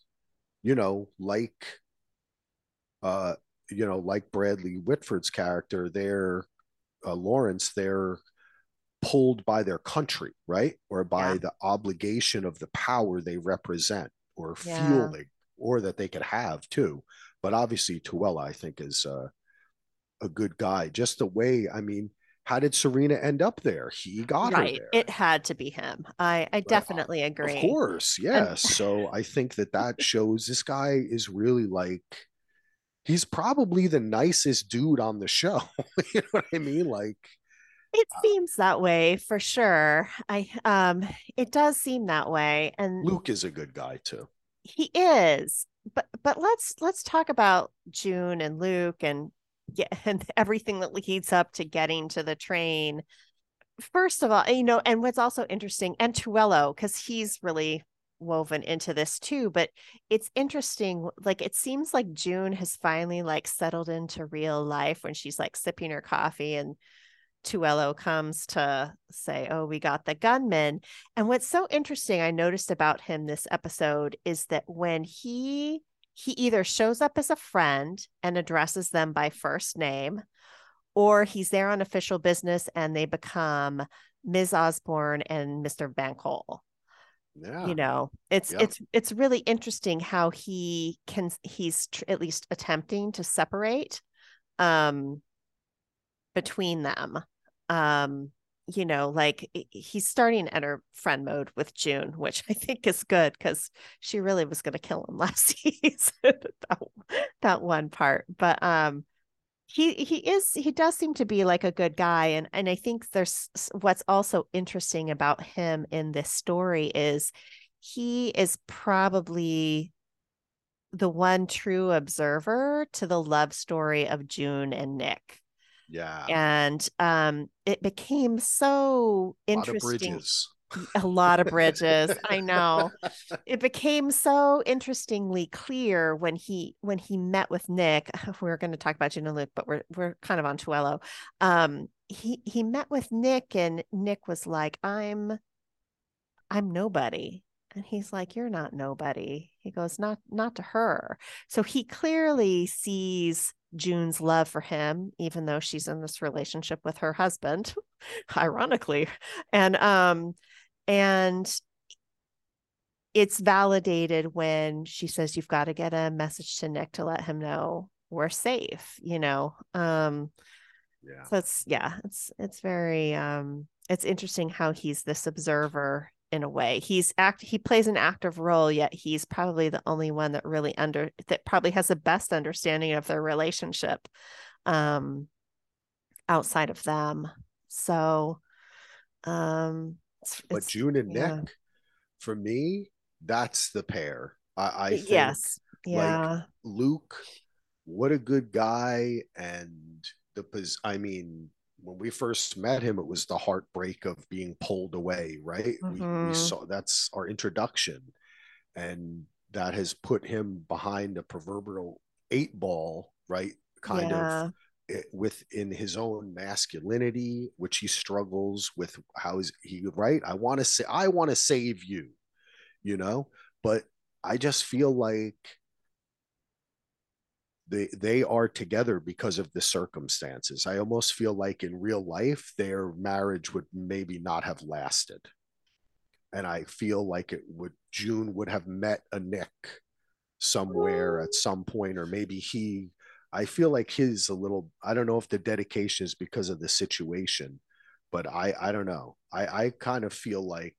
you know like uh you know like bradley whitford's character they're uh, Lawrence, they're pulled by their country, right? Or by Yeah. the obligation of the power they represent or Yeah. they, or that they could have too. But obviously, Tuello, I think, is uh, a good guy. Just the way, I mean, how did Serena end up there? He got her right. there. It had to be him. I I definitely agree. Of course, yes. so I think that that shows this guy is really like he's probably the nicest dude on the show. you know what I mean? Like It seems that way for sure. I um it does seem that way and Luke is a good guy too. he is. But but let's let's talk about June and Luke and yeah and everything that leads up to getting to the train. First of all, you know, and what's also interesting and Tuello because he's really woven into this too, but it's interesting like it seems like June has finally like settled into real life when she's like sipping her coffee and Tuello comes to say, Oh, we got the gunman. And what's so interesting I noticed about him this episode is that when he he either shows up as a friend and addresses them by first name, or he's there on official business and they become Ms. Osborne and Mr. Bankole Yeah. you know it's Yeah. it's it's really interesting how he can he's tr- at least attempting to separate um between them um you know like he's starting enter friend mode with june which i think is good because she really was going to kill him last season that, that one part. But um he he is he does seem to be like a good guy and and i think there's what's also interesting about him in this story is he is probably the one true observer to the love story of june and nick Yeah. and um it became so a lot of interesting a lot of bridges i know it became so interestingly clear when he when he met with Nick. We're going to talk about and Luke, but we're we're kind of on Tuello. Um, he he met with Nick, and Nick was like, "I'm, I'm nobody," and he's like, "You're not nobody." He goes, "Not not to her." So he clearly sees June's love for him, even though she's in this relationship with her husband, ironically, and um, and it's validated when she says you've got to get a message to Nick to let him know we're safe, you know. Um Yeah. so it's yeah, it's it's very um it's interesting how he's this observer in a way. He's act he plays an active role yet he's probably the only one that really under that probably has the best understanding of their relationship um outside of them. So um it's, But it's- June and yeah. Nick, for me, that's the pair. I, I think yes. Yeah. Luke, what a good guy. And the pos I mean, when we first met him, it was the heartbreak of being pulled away, right? We, we Mhm. saw that's our introduction. And that has put him behind a proverbial eight ball, right? Kind Yeah. of it- within his own masculinity, which he struggles with. How is he right? I want to say, I want to save you, you know, but I just feel like they they are together because of the circumstances. I almost feel like in real life their marriage would maybe not have lasted. And I feel like it would June would have met a Nick somewhere at some point, or maybe he I feel like his a little I don't know if the dedication is because of the situation, but I I don't know. I I kind of feel like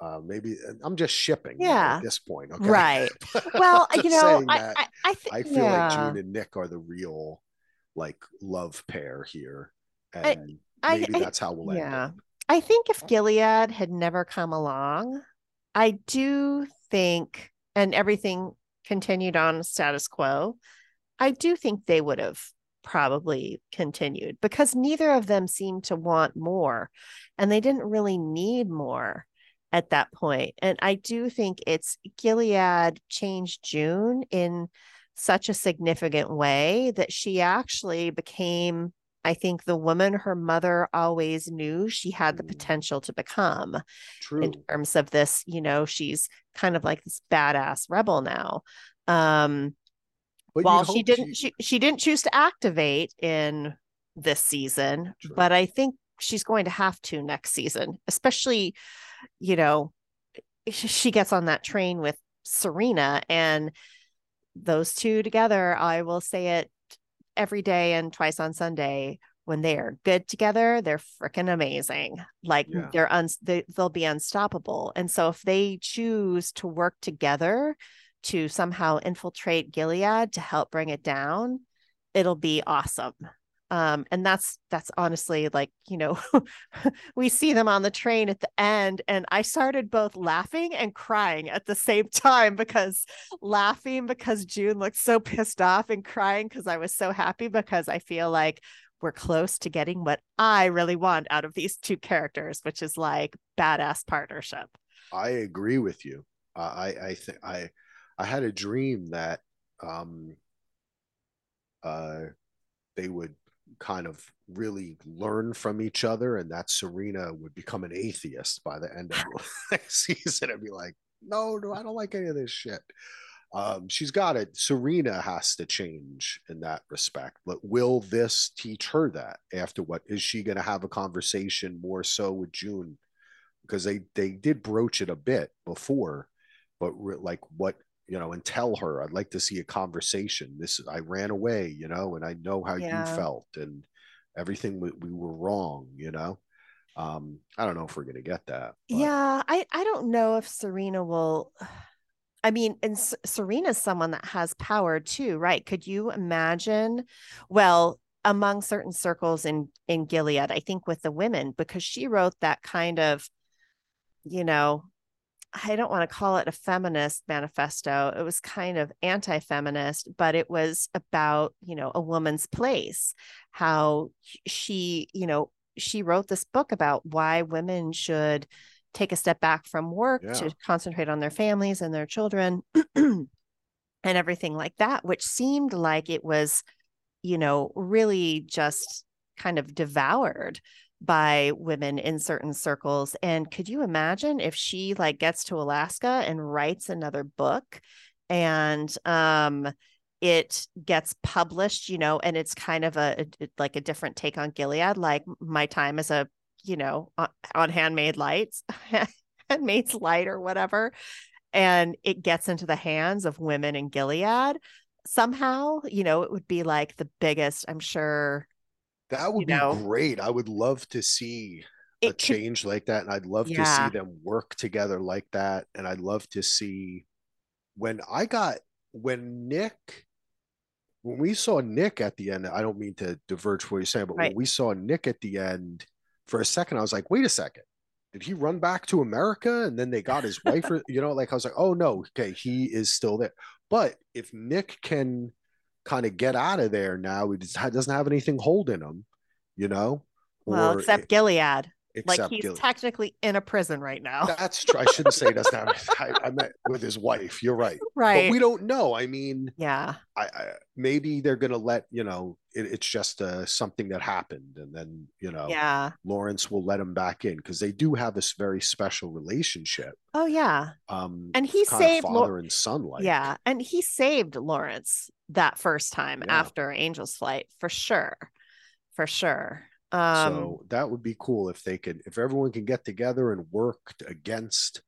uh, maybe I'm just shipping Yeah. at this point. Okay. Right. Well, I'm you know, I, that I, I think I feel yeah. like June and Nick are the real like love pair here. And I- maybe that's how we'll end yeah. it. I think if Gilead had never come along, I do think, and everything continued on status quo, I do think they would have probably continued because neither of them seemed to want more and they didn't really need more at that point. And I do think it's Gilead changed June in such a significant way that she actually became I think the woman her mother always knew she had the Mm. potential to become True. in terms of this, you know, she's kind of like this badass rebel now. Um, but while she didn't she, she didn't choose to activate in this season, True. but I think she's going to have to next season, especially, you know, she gets on that train with Serena and those two together, I will say it every day and twice on Sunday. When they are good together, they're freaking amazing. Like Yeah. they're un they, they'll be unstoppable. And so if they choose to work together to somehow infiltrate Gilead to help bring it down, it'll be awesome. Um, and that's that's honestly like you know we see them on the train at the end and i started both laughing and crying at the same time because laughing because june looked so pissed off and crying because i was so happy because i feel like we're close to getting what i really want out of these two characters which is like badass partnership I agree with you. I I think I I had a dream that um uh they would kind of really learn from each other and that Serena would become an atheist by the end of the season and be like, no, no, I don't like any of this shit. Um, she's got it. Serena has to change in that respect. But will this teach her that after what is she going to have a conversation more so with June? Because they they did broach it a bit before, but re- like what you know, and tell her I'd like to see a conversation. This I ran away, you know, and I know how Yeah. you felt and everything we, we were wrong, you know. Um, I don't know if we're gonna get that. but- Yeah, I I don't know if Serena will. I mean, and S- Serena's someone that has power too, right? Could you imagine? Well, among certain circles in in Gilead, I think with the women, because she wrote that kind of, you know, I don't want to call it a feminist manifesto. It was kind of anti-feminist, but it was about, you know, a woman's place, how she, you know, she wrote this book about why women should take a step back from work Yeah. to concentrate on their families and their children and everything like that, which seemed like it was, you know, really just kind of devoured by women in certain circles. And could you imagine if she like gets to Alaska and writes another book and um it gets published, you know, and it's kind of a, a- like a different take on Gilead, like my time as a, you know, on, on Handmaid Lights, Handmaid's Light or whatever, and it gets into the hands of women in Gilead. Somehow, you know, it would be like the biggest, I'm sure. That would you know? be great. I would love to see a It could, change like that. And I'd love to see them work together like that. And I'd love to see when I got when Nick when we saw Nick at the end, I don't mean to diverge from what you're saying, but Right. when we saw Nick at the end, for a second, I was like, wait a second. Did he run back to America and then they got his wife? Or, you know, like I was like, oh no, okay, he is still there. But if Nick can kind of get out of there now, he just doesn't have anything holding him, you know? well, Or except e- Gilead. Like he's technically in a prison right now. That's true. I shouldn't say that's not. I, I meant with his wife. You're right. right. But we don't know. I mean, yeah. I, I maybe they're gonna let you know it, it's just uh, something that happened, and then you know Yeah. Lawrence will let him back in because they do have this very special relationship. Oh, yeah. Um, And he saved father and son like. Yeah. And he saved Lawrence that first time Yeah. after Angel's Flight for sure. For sure. Um, so that would be cool if they could, if everyone can get together and work against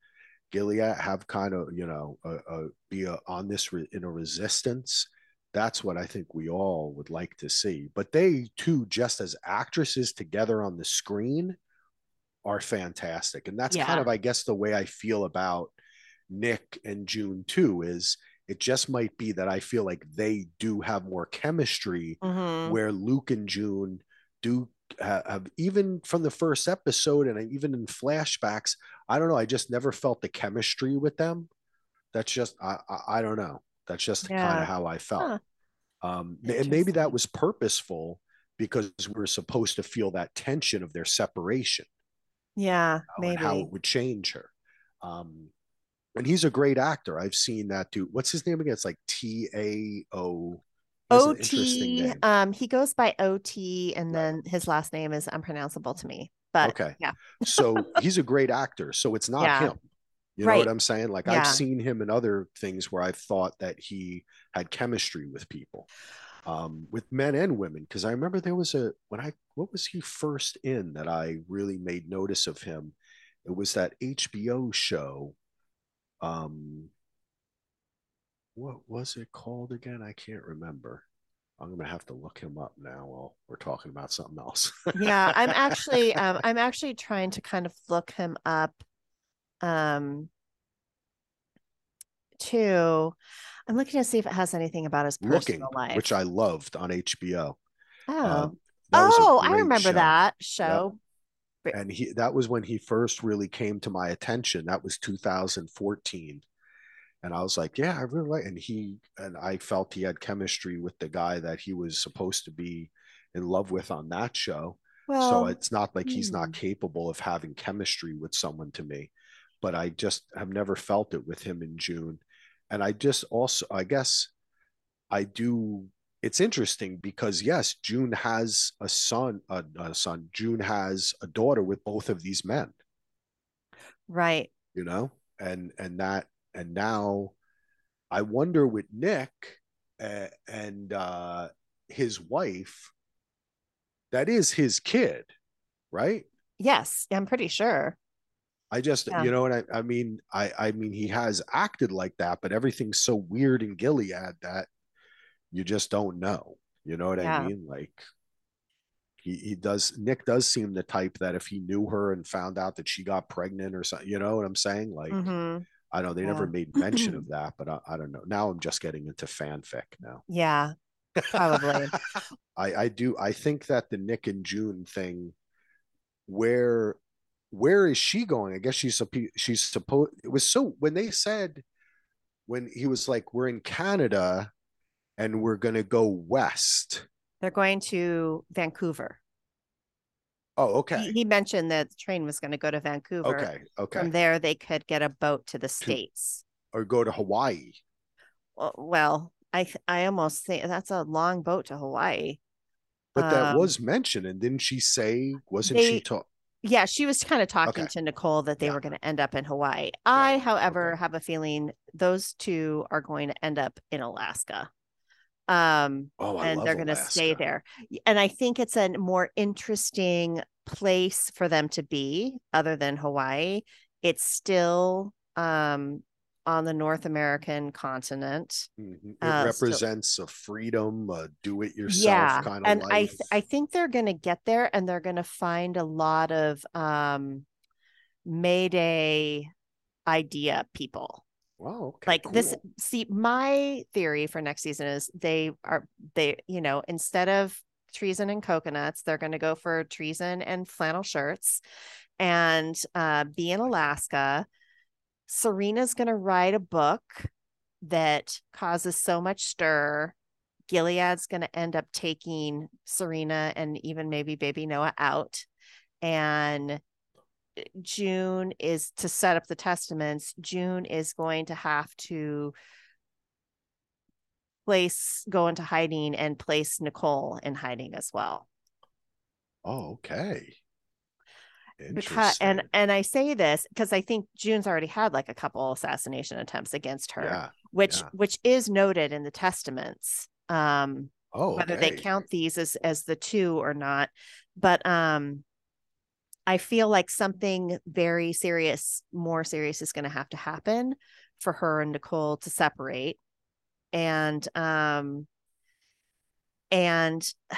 Gilead, have kind of, you know, uh, uh, be a, on this re- in a resistance. That's what I think we all would like to see. But they too, just as actresses together on the screen, are fantastic, and that's kind of, I guess, the way I feel about Nick and June too. Is it just might be that I feel like they do have more chemistry mhm. where Luke and June do have even from the first episode and even in flashbacks. I don't know. I just never felt the chemistry with them. That's just I I, I don't know. That's just kind of how I felt. Huh. Um, and maybe that was purposeful because we were supposed to feel that tension of their separation Yeah. know, Maybe. how it would change her. Um, and he's a great actor. I've seen that dude. What's his name again? It's like T A O. That's an interesting OT. Um, he goes by OT, and then his last name is unpronounceable to me. But okay. yeah. so he's a great actor. So it's not Yeah. him. You know what I'm saying? Like Yeah. I've seen him in other things where I've thought that he had chemistry with people. um, with men and women. Because I remember there was a when I what was he first in that I really made notice of him. It was that HBO show. Um, what was it called again? I can't remember. I'm gonna have to look him up now while we're talking about something else. yeah, I'm actually um I'm actually trying to kind of look him up um too. I'm looking to see if it has anything about his Looking, personal life. which I loved on HBO. oh, Um, a oh, I remember show. that show. and he that was when he first really came to my attention that was 2014 and i was like yeah i really like and he and i felt he had chemistry with the guy that he was supposed to be in love with on that show Well, so it's not like he's hmm. not capable of having chemistry with someone to me but i just have never felt it with him in june and i just also i guess i do it's interesting because yes june has a son a, a son june has a daughter with both of these men right. you know and and that and now i wonder with nick uh, and uh his wife that is his kid right Yes, I'm pretty sure. I just, Yeah. you know what I, I mean? I, I mean, he has acted like that, but everything's so weird in Gilead that you just don't know. You know what Yeah. I mean? Like, he, he does, Nick does seem the type that if he knew her and found out that she got pregnant or something, you know what I'm saying? Like, Mhm. I know they Yeah. never made mention of that, but I, I don't know. Now I'm just getting into fanfic now. Yeah, Probably. I, I do. I think that the Nick and June thing, where where is she going? I guess she's she's supposed. It was so when they said when he was like, "We're in Canada, and we're gonna go west." they're going to Vancouver. Oh, okay, he mentioned that the train was going to go to Vancouver. okay, okay, From there, they could get a boat to the states. or go to Hawaii. Well, I I almost think that's a long boat to Hawaii. But that Um, was mentioned, and didn't she say? Wasn't she they- talk? Yeah, she was kind of talking Okay. to Nicole that they Yeah. were going to end up in Hawaii. I, however, okay. have a feeling those two are going to end up in Alaska. Um, Oh, and they're going to stay there. And I think it's a more interesting place for them to be other than Hawaii. It's still um on the North American continent. Mhm. It Uh, so- represents a freedom, a do-it-yourself yeah. kind of And I th- I think they're going to get there and they're going to find a lot of um Mayday idea people. wow, okay, like this see my theory for next season is they are they you know instead of treason and coconuts they're going to go for treason and flannel shirts and uh, be in alaska serena's going to write a book that causes so much stir gilead's going to end up taking serena and even maybe baby noah out and June is to set up the testaments. June is going to have to place go into hiding and place Nicole in hiding as well. Oh, okay. Because and and I say this because I think June's already had like a couple assassination attempts against her, yeah. which yeah. which is noted in the testaments. Um Oh, whether they count these as as the two or not but um i feel like something very serious more serious is going to have to happen for her and nicole to separate and um and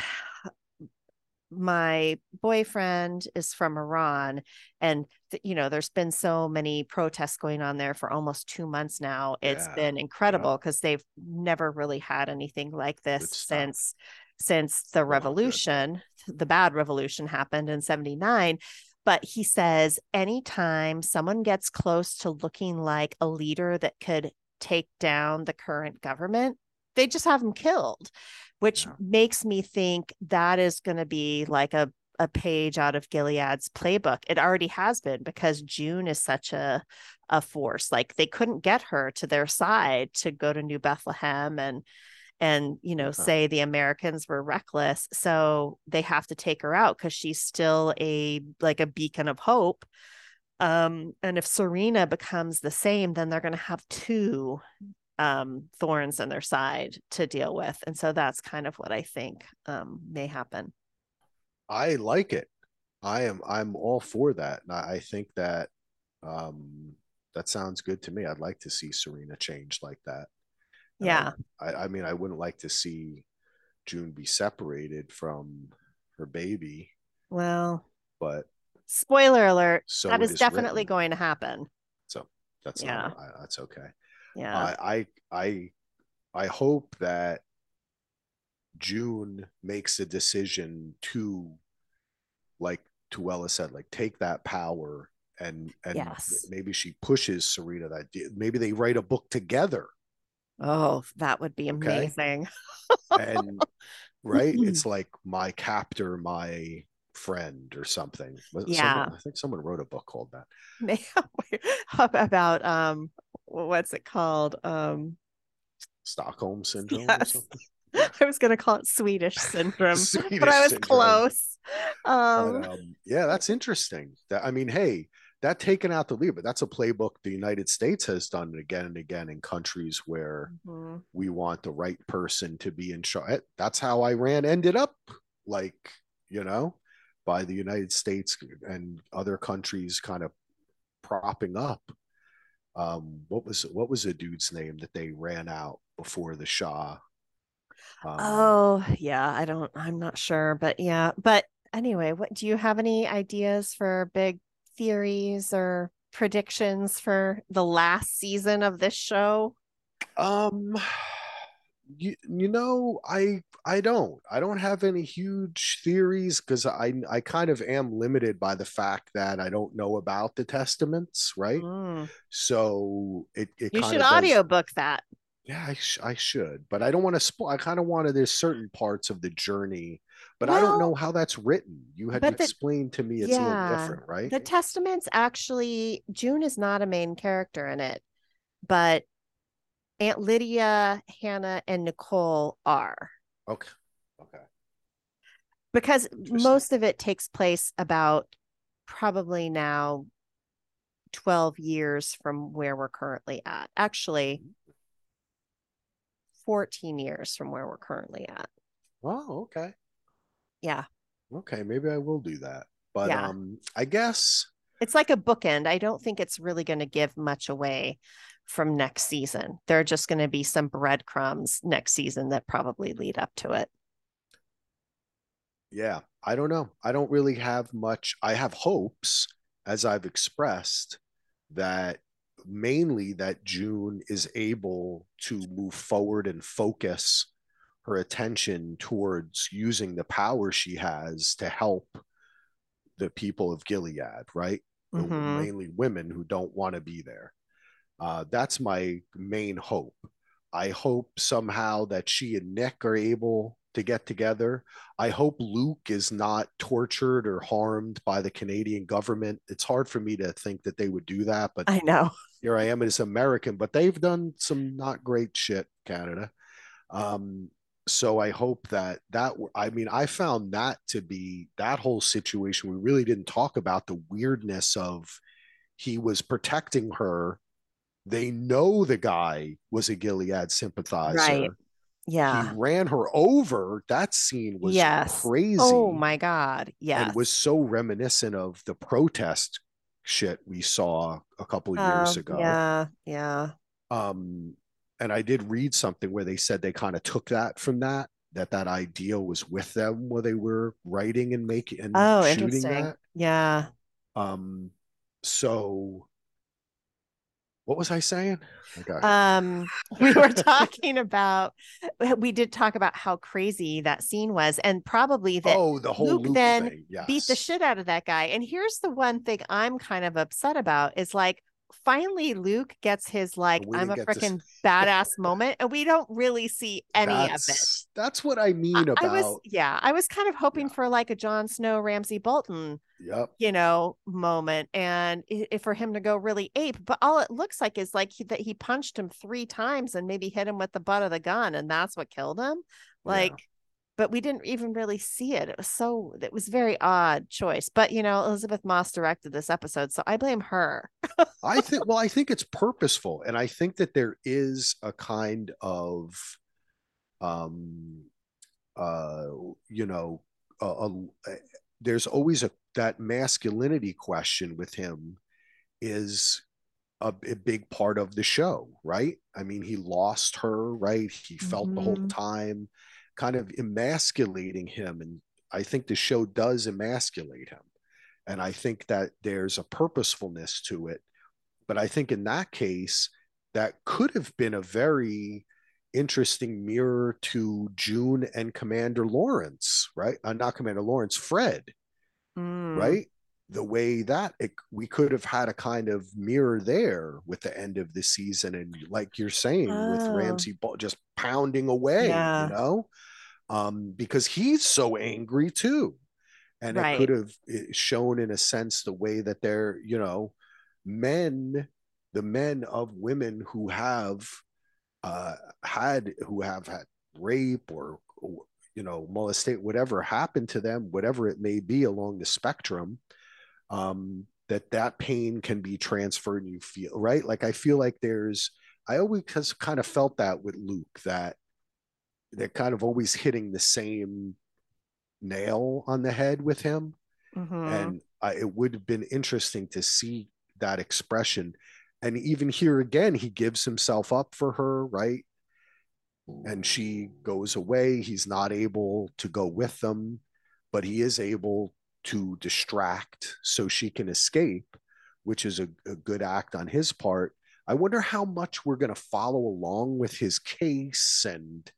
my boyfriend is from Iran and th- you know there's been so many protests going on there for almost 2 months now. It's Yeah, been incredible because they've never really had anything like this since since the revolution the bad revolution happened in 79 but he says anytime someone gets close to looking like a leader that could take down the current government they just have them killed which Yeah. makes me think that is going to be like a a page out of Gilead's playbook. It already has been because June is such a a force. Like they couldn't get her to their side to go to New Bethlehem and and you know say the Americans were reckless. So they have to take her out because she's still a like a beacon of hope. Um, and if Serena becomes the same, then they're going to have two um thorns in their side to deal with and so that's kind of what i think um may happen I like it. I am I'm all for that. And I, I think that um that sounds good to me. I'd like to see Serena change like that. Yeah I, I mean I wouldn't like to see June be separated from her baby, well but spoiler alert so that is is definitely written. going to happen So that's Yeah. not that's okay. yeah I I I I hope that June makes a decision to like Tuello said, like take that power and and Yes. maybe she pushes Serena that maybe they write a book together oh that would be Okay. amazing and right it's like my captor my friend or something Yeah. someone- i think someone wrote a book called that about um what's it called um stockholm syndrome or Yes. something i was gonna call it swedish syndrome Swedish but i was syndrome. close But, um um, yeah that's interesting that i mean hey that taken out the lead but that's a playbook the united states has done again and again in countries where mhm. we want the right person to be in charge that's how iran ended up like you know by the united states and other countries kind of propping up um what was what was the dude's name that they ran out before the shah? Um, oh yeah i don't i'm not sure but yeah but anyway what do you have any ideas for big theories or predictions for the last season of this show? Um, you, you know, I I don't I don't have any huge theories because I I kind of am limited by the fact that I don't know about the testaments, right? Mm. So it it you kind should does- audiobook that Yeah, I, sh- I should, but I don't want to spoil. I kind of wanted there's certain parts of the journey, but I don't know how that's written. You had but the- explained to me it's a little different, right? The Testaments actually, June is not a main character in it, but Aunt Lydia, Hannah, and Nicole are okay, okay, because most of it takes place about probably now 12 years from where we're currently at. Actually, 14 years from where we're currently at. oh, okay. Yeah. Okay, maybe I will do that. But Yeah. um I guess It's like a bookend. I don't think it's really going to give much away from next season. There are just going to be some breadcrumbs next season that probably lead up to it. yeah, I don't know. I don't really have much. I have hopes as I've expressed that mainly that June is able to move forward and focus her attention towards using the power she has to help the people of Gilead, right? Mhm. Mainly women who don't want to be there. Uh, that's my main hope. I hope somehow that she and Nick are able to get together. I hope Luke is not tortured or harmed by the Canadian government. It's hard for me to think that they would do that, but I know. here I am as American, but they've done some not great shit, Canada. Um, so I hope that that I mean I found that to be that whole situation. We really didn't talk about the weirdness of he was protecting her. They know the guy was a Gilead sympathizer. Right. Yeah. He ran her over. That scene was Yes. crazy. Oh my God. Yeah. And was so reminiscent of the protest shit we saw a couple of years Um, ago. Yeah. Yeah. Um, and I did read something where they said they kind of took that from that, that that idea was with them while they were writing and making and Oh, shooting interesting. that. Yeah. Um, so what was I saying? Okay. Um, we were talking about, we did talk about how crazy that scene was, and probably that oh, the whole Luke Luke then. Yes. beat the shit out of that guy. And here's the one thing I'm kind of upset about is like finally Luke gets his like I'm a didn't to freaking badass moment and we don't really see any of it. that's, That's what I I, mean about. I was yeah, I was kind of hoping Yeah. for like a Jon Snow Ramsay Bolton, yep. you know, moment and i- i- for him to go really ape, but all it looks like is like he, that he punched him 3 times and maybe hit him with the butt of the gun and that's what killed him. Yeah. But we didn't even really see it. It was so it was very odd choice. But you know, Elisabeth Moss directed this episode, so I blame her. I think well, I think it's purposeful, and I think that there is a kind of um uh you know a, a, there's always a that masculinity question with him is a, a, big part of the show, right? I mean, he lost her, right? He felt mm-hmm. the whole mm-hmm. time kind of emasculating him. And I think the show does emasculate him. And I think that there's a purposefulness to it. But I think in that case, that could have been a very interesting mirror to June and Commander Lawrence, right? Uh, not Commander Lawrence, Fred, mm. right? The way that it, we could have had a kind of mirror there with the end of the season, and like you're saying, oh. with Ramsay just pounding away, yeah. you know, um, because he's so angry too, and right. it could have shown in a sense the way that they're, you know, men, the men of women who have uh, had who have had rape or, or you know molestate whatever happened to them whatever it may be along the spectrum um, that that pain can be transferred and you feel right? Like i feel like there's i always has kind of felt that with luke that they're kind of always hitting the same nail on the head with him. Mm-hmm. and I, it would have been interesting to see that expression. And even here again he gives himself up for her right? And she goes away. He's not able to go with them but he is able to distract so she can escape which is a, a good act on his part i wonder how much we're going to follow along with his case and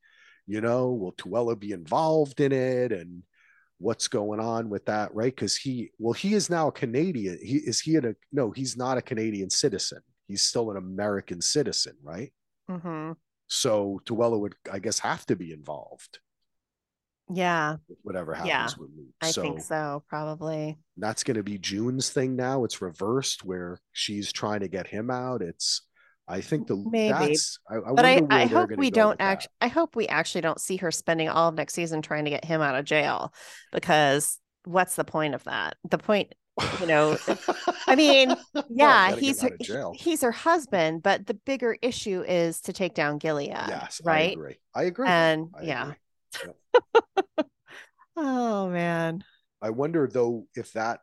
you know will tuello be involved in it and what's going on with that right because he well he is now a canadian he is he a no he's not a canadian citizen he's still an American citizen, right? Mm-hmm. So Tuello would, I guess, have to be involved. Yeah. Whatever happens yeah, with Luke. I so think so, probably. That's going to be June's thing now. It's reversed where she's trying to get him out. It's, I think the maybe, I, I but I, I hope we don't actually. I hope we actually don't see her spending all of next season trying to get him out of jail, because what's the point of that? The point you know i mean yeah he's her, he's her husband but the bigger issue is to take down gilead yes right i agree i agree and I yeah agree. oh man i wonder though if that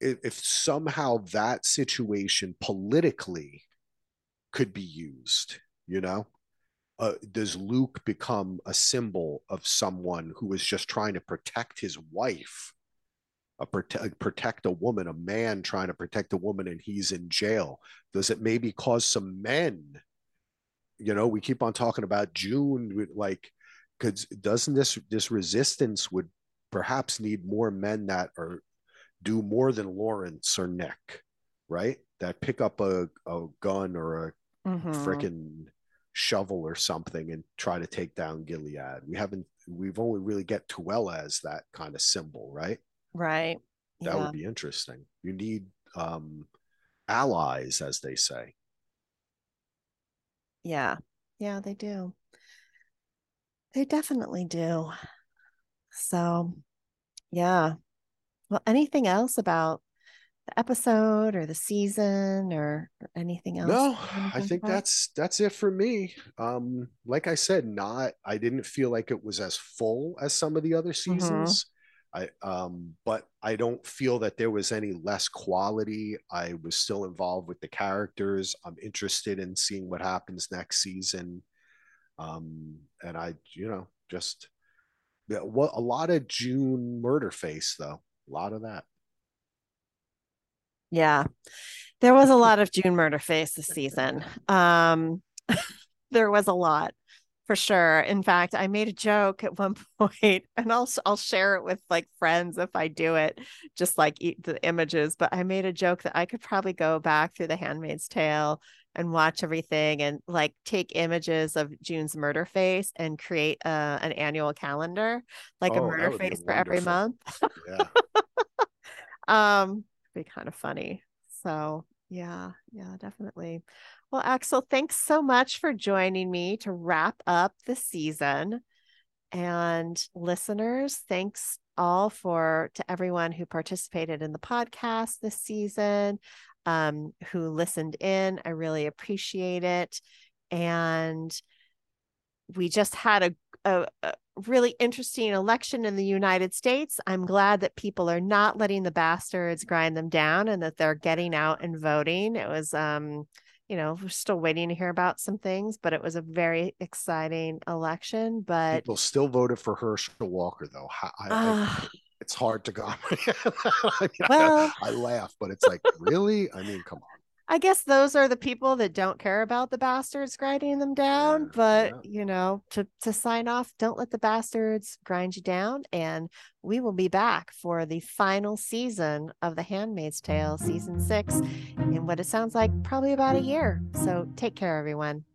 if, if somehow that situation politically could be used you know uh, does Luke become a symbol of someone who is just trying to protect his wife a prote- protect a woman, a man trying to protect a woman, and he's in jail? Does it maybe cause some men? You know, we keep on talking about June, like, because doesn't this this resistance would perhaps need more men that are do more than Lawrence or Nick, right? That pick up a, a gun or a mm-hmm. freaking shovel or something and try to take down Gilead. We haven't we've only really get Tuello as that kind of symbol, right? Right. That yeah. would be interesting. You need um, allies, as they say. Yeah. Yeah, they do. They definitely do. So, yeah. Well, anything else about the episode or the season or, or anything else? No, I think about? that's that's it for me. Um, like I said, not I didn't feel like it was as full as some of the other mm-hmm. seasons. I um, but I don't feel that there was any less quality. I was still involved with the characters. I'm interested in seeing what happens next season. Um, and I, you know, just what a lot of June murder face though. A lot of that. Yeah. There was a lot of June murder face this season. Um there was a lot for sure. In fact, I made a joke at one point, and I'll I'll share it with like friends if I do it, just like eat the images. But I made a joke that I could probably go back through The Handmaid's Tale and watch everything and like take images of June's murder face and create uh, an annual calendar, like oh, a murder face for every month. yeah. um, be kind of funny. So yeah, yeah, definitely. Well, Axel, thanks so much for joining me to wrap up the season. And listeners, thanks all for to everyone who participated in the podcast this season, um, who listened in. I really appreciate it. And we just had a, a, a really interesting election in the United States. I'm glad that people are not letting the bastards grind them down and that they're getting out and voting. It was um you know, we're still waiting to hear about some things, but it was a very exciting election. But people still voted for Herschel Walker, though. I, I, uh, it's hard to go. I, mean, well, I, I laugh, but it's like, really? I mean, come on. I guess those are the people that don't care about the bastards grinding them down. Yeah, but yeah. you know, to to sign off, don't let the bastards grind you down. And we will be back for the final season of The Handmaid's Tale, season six, in what it sounds like probably about a year. So take care, everyone.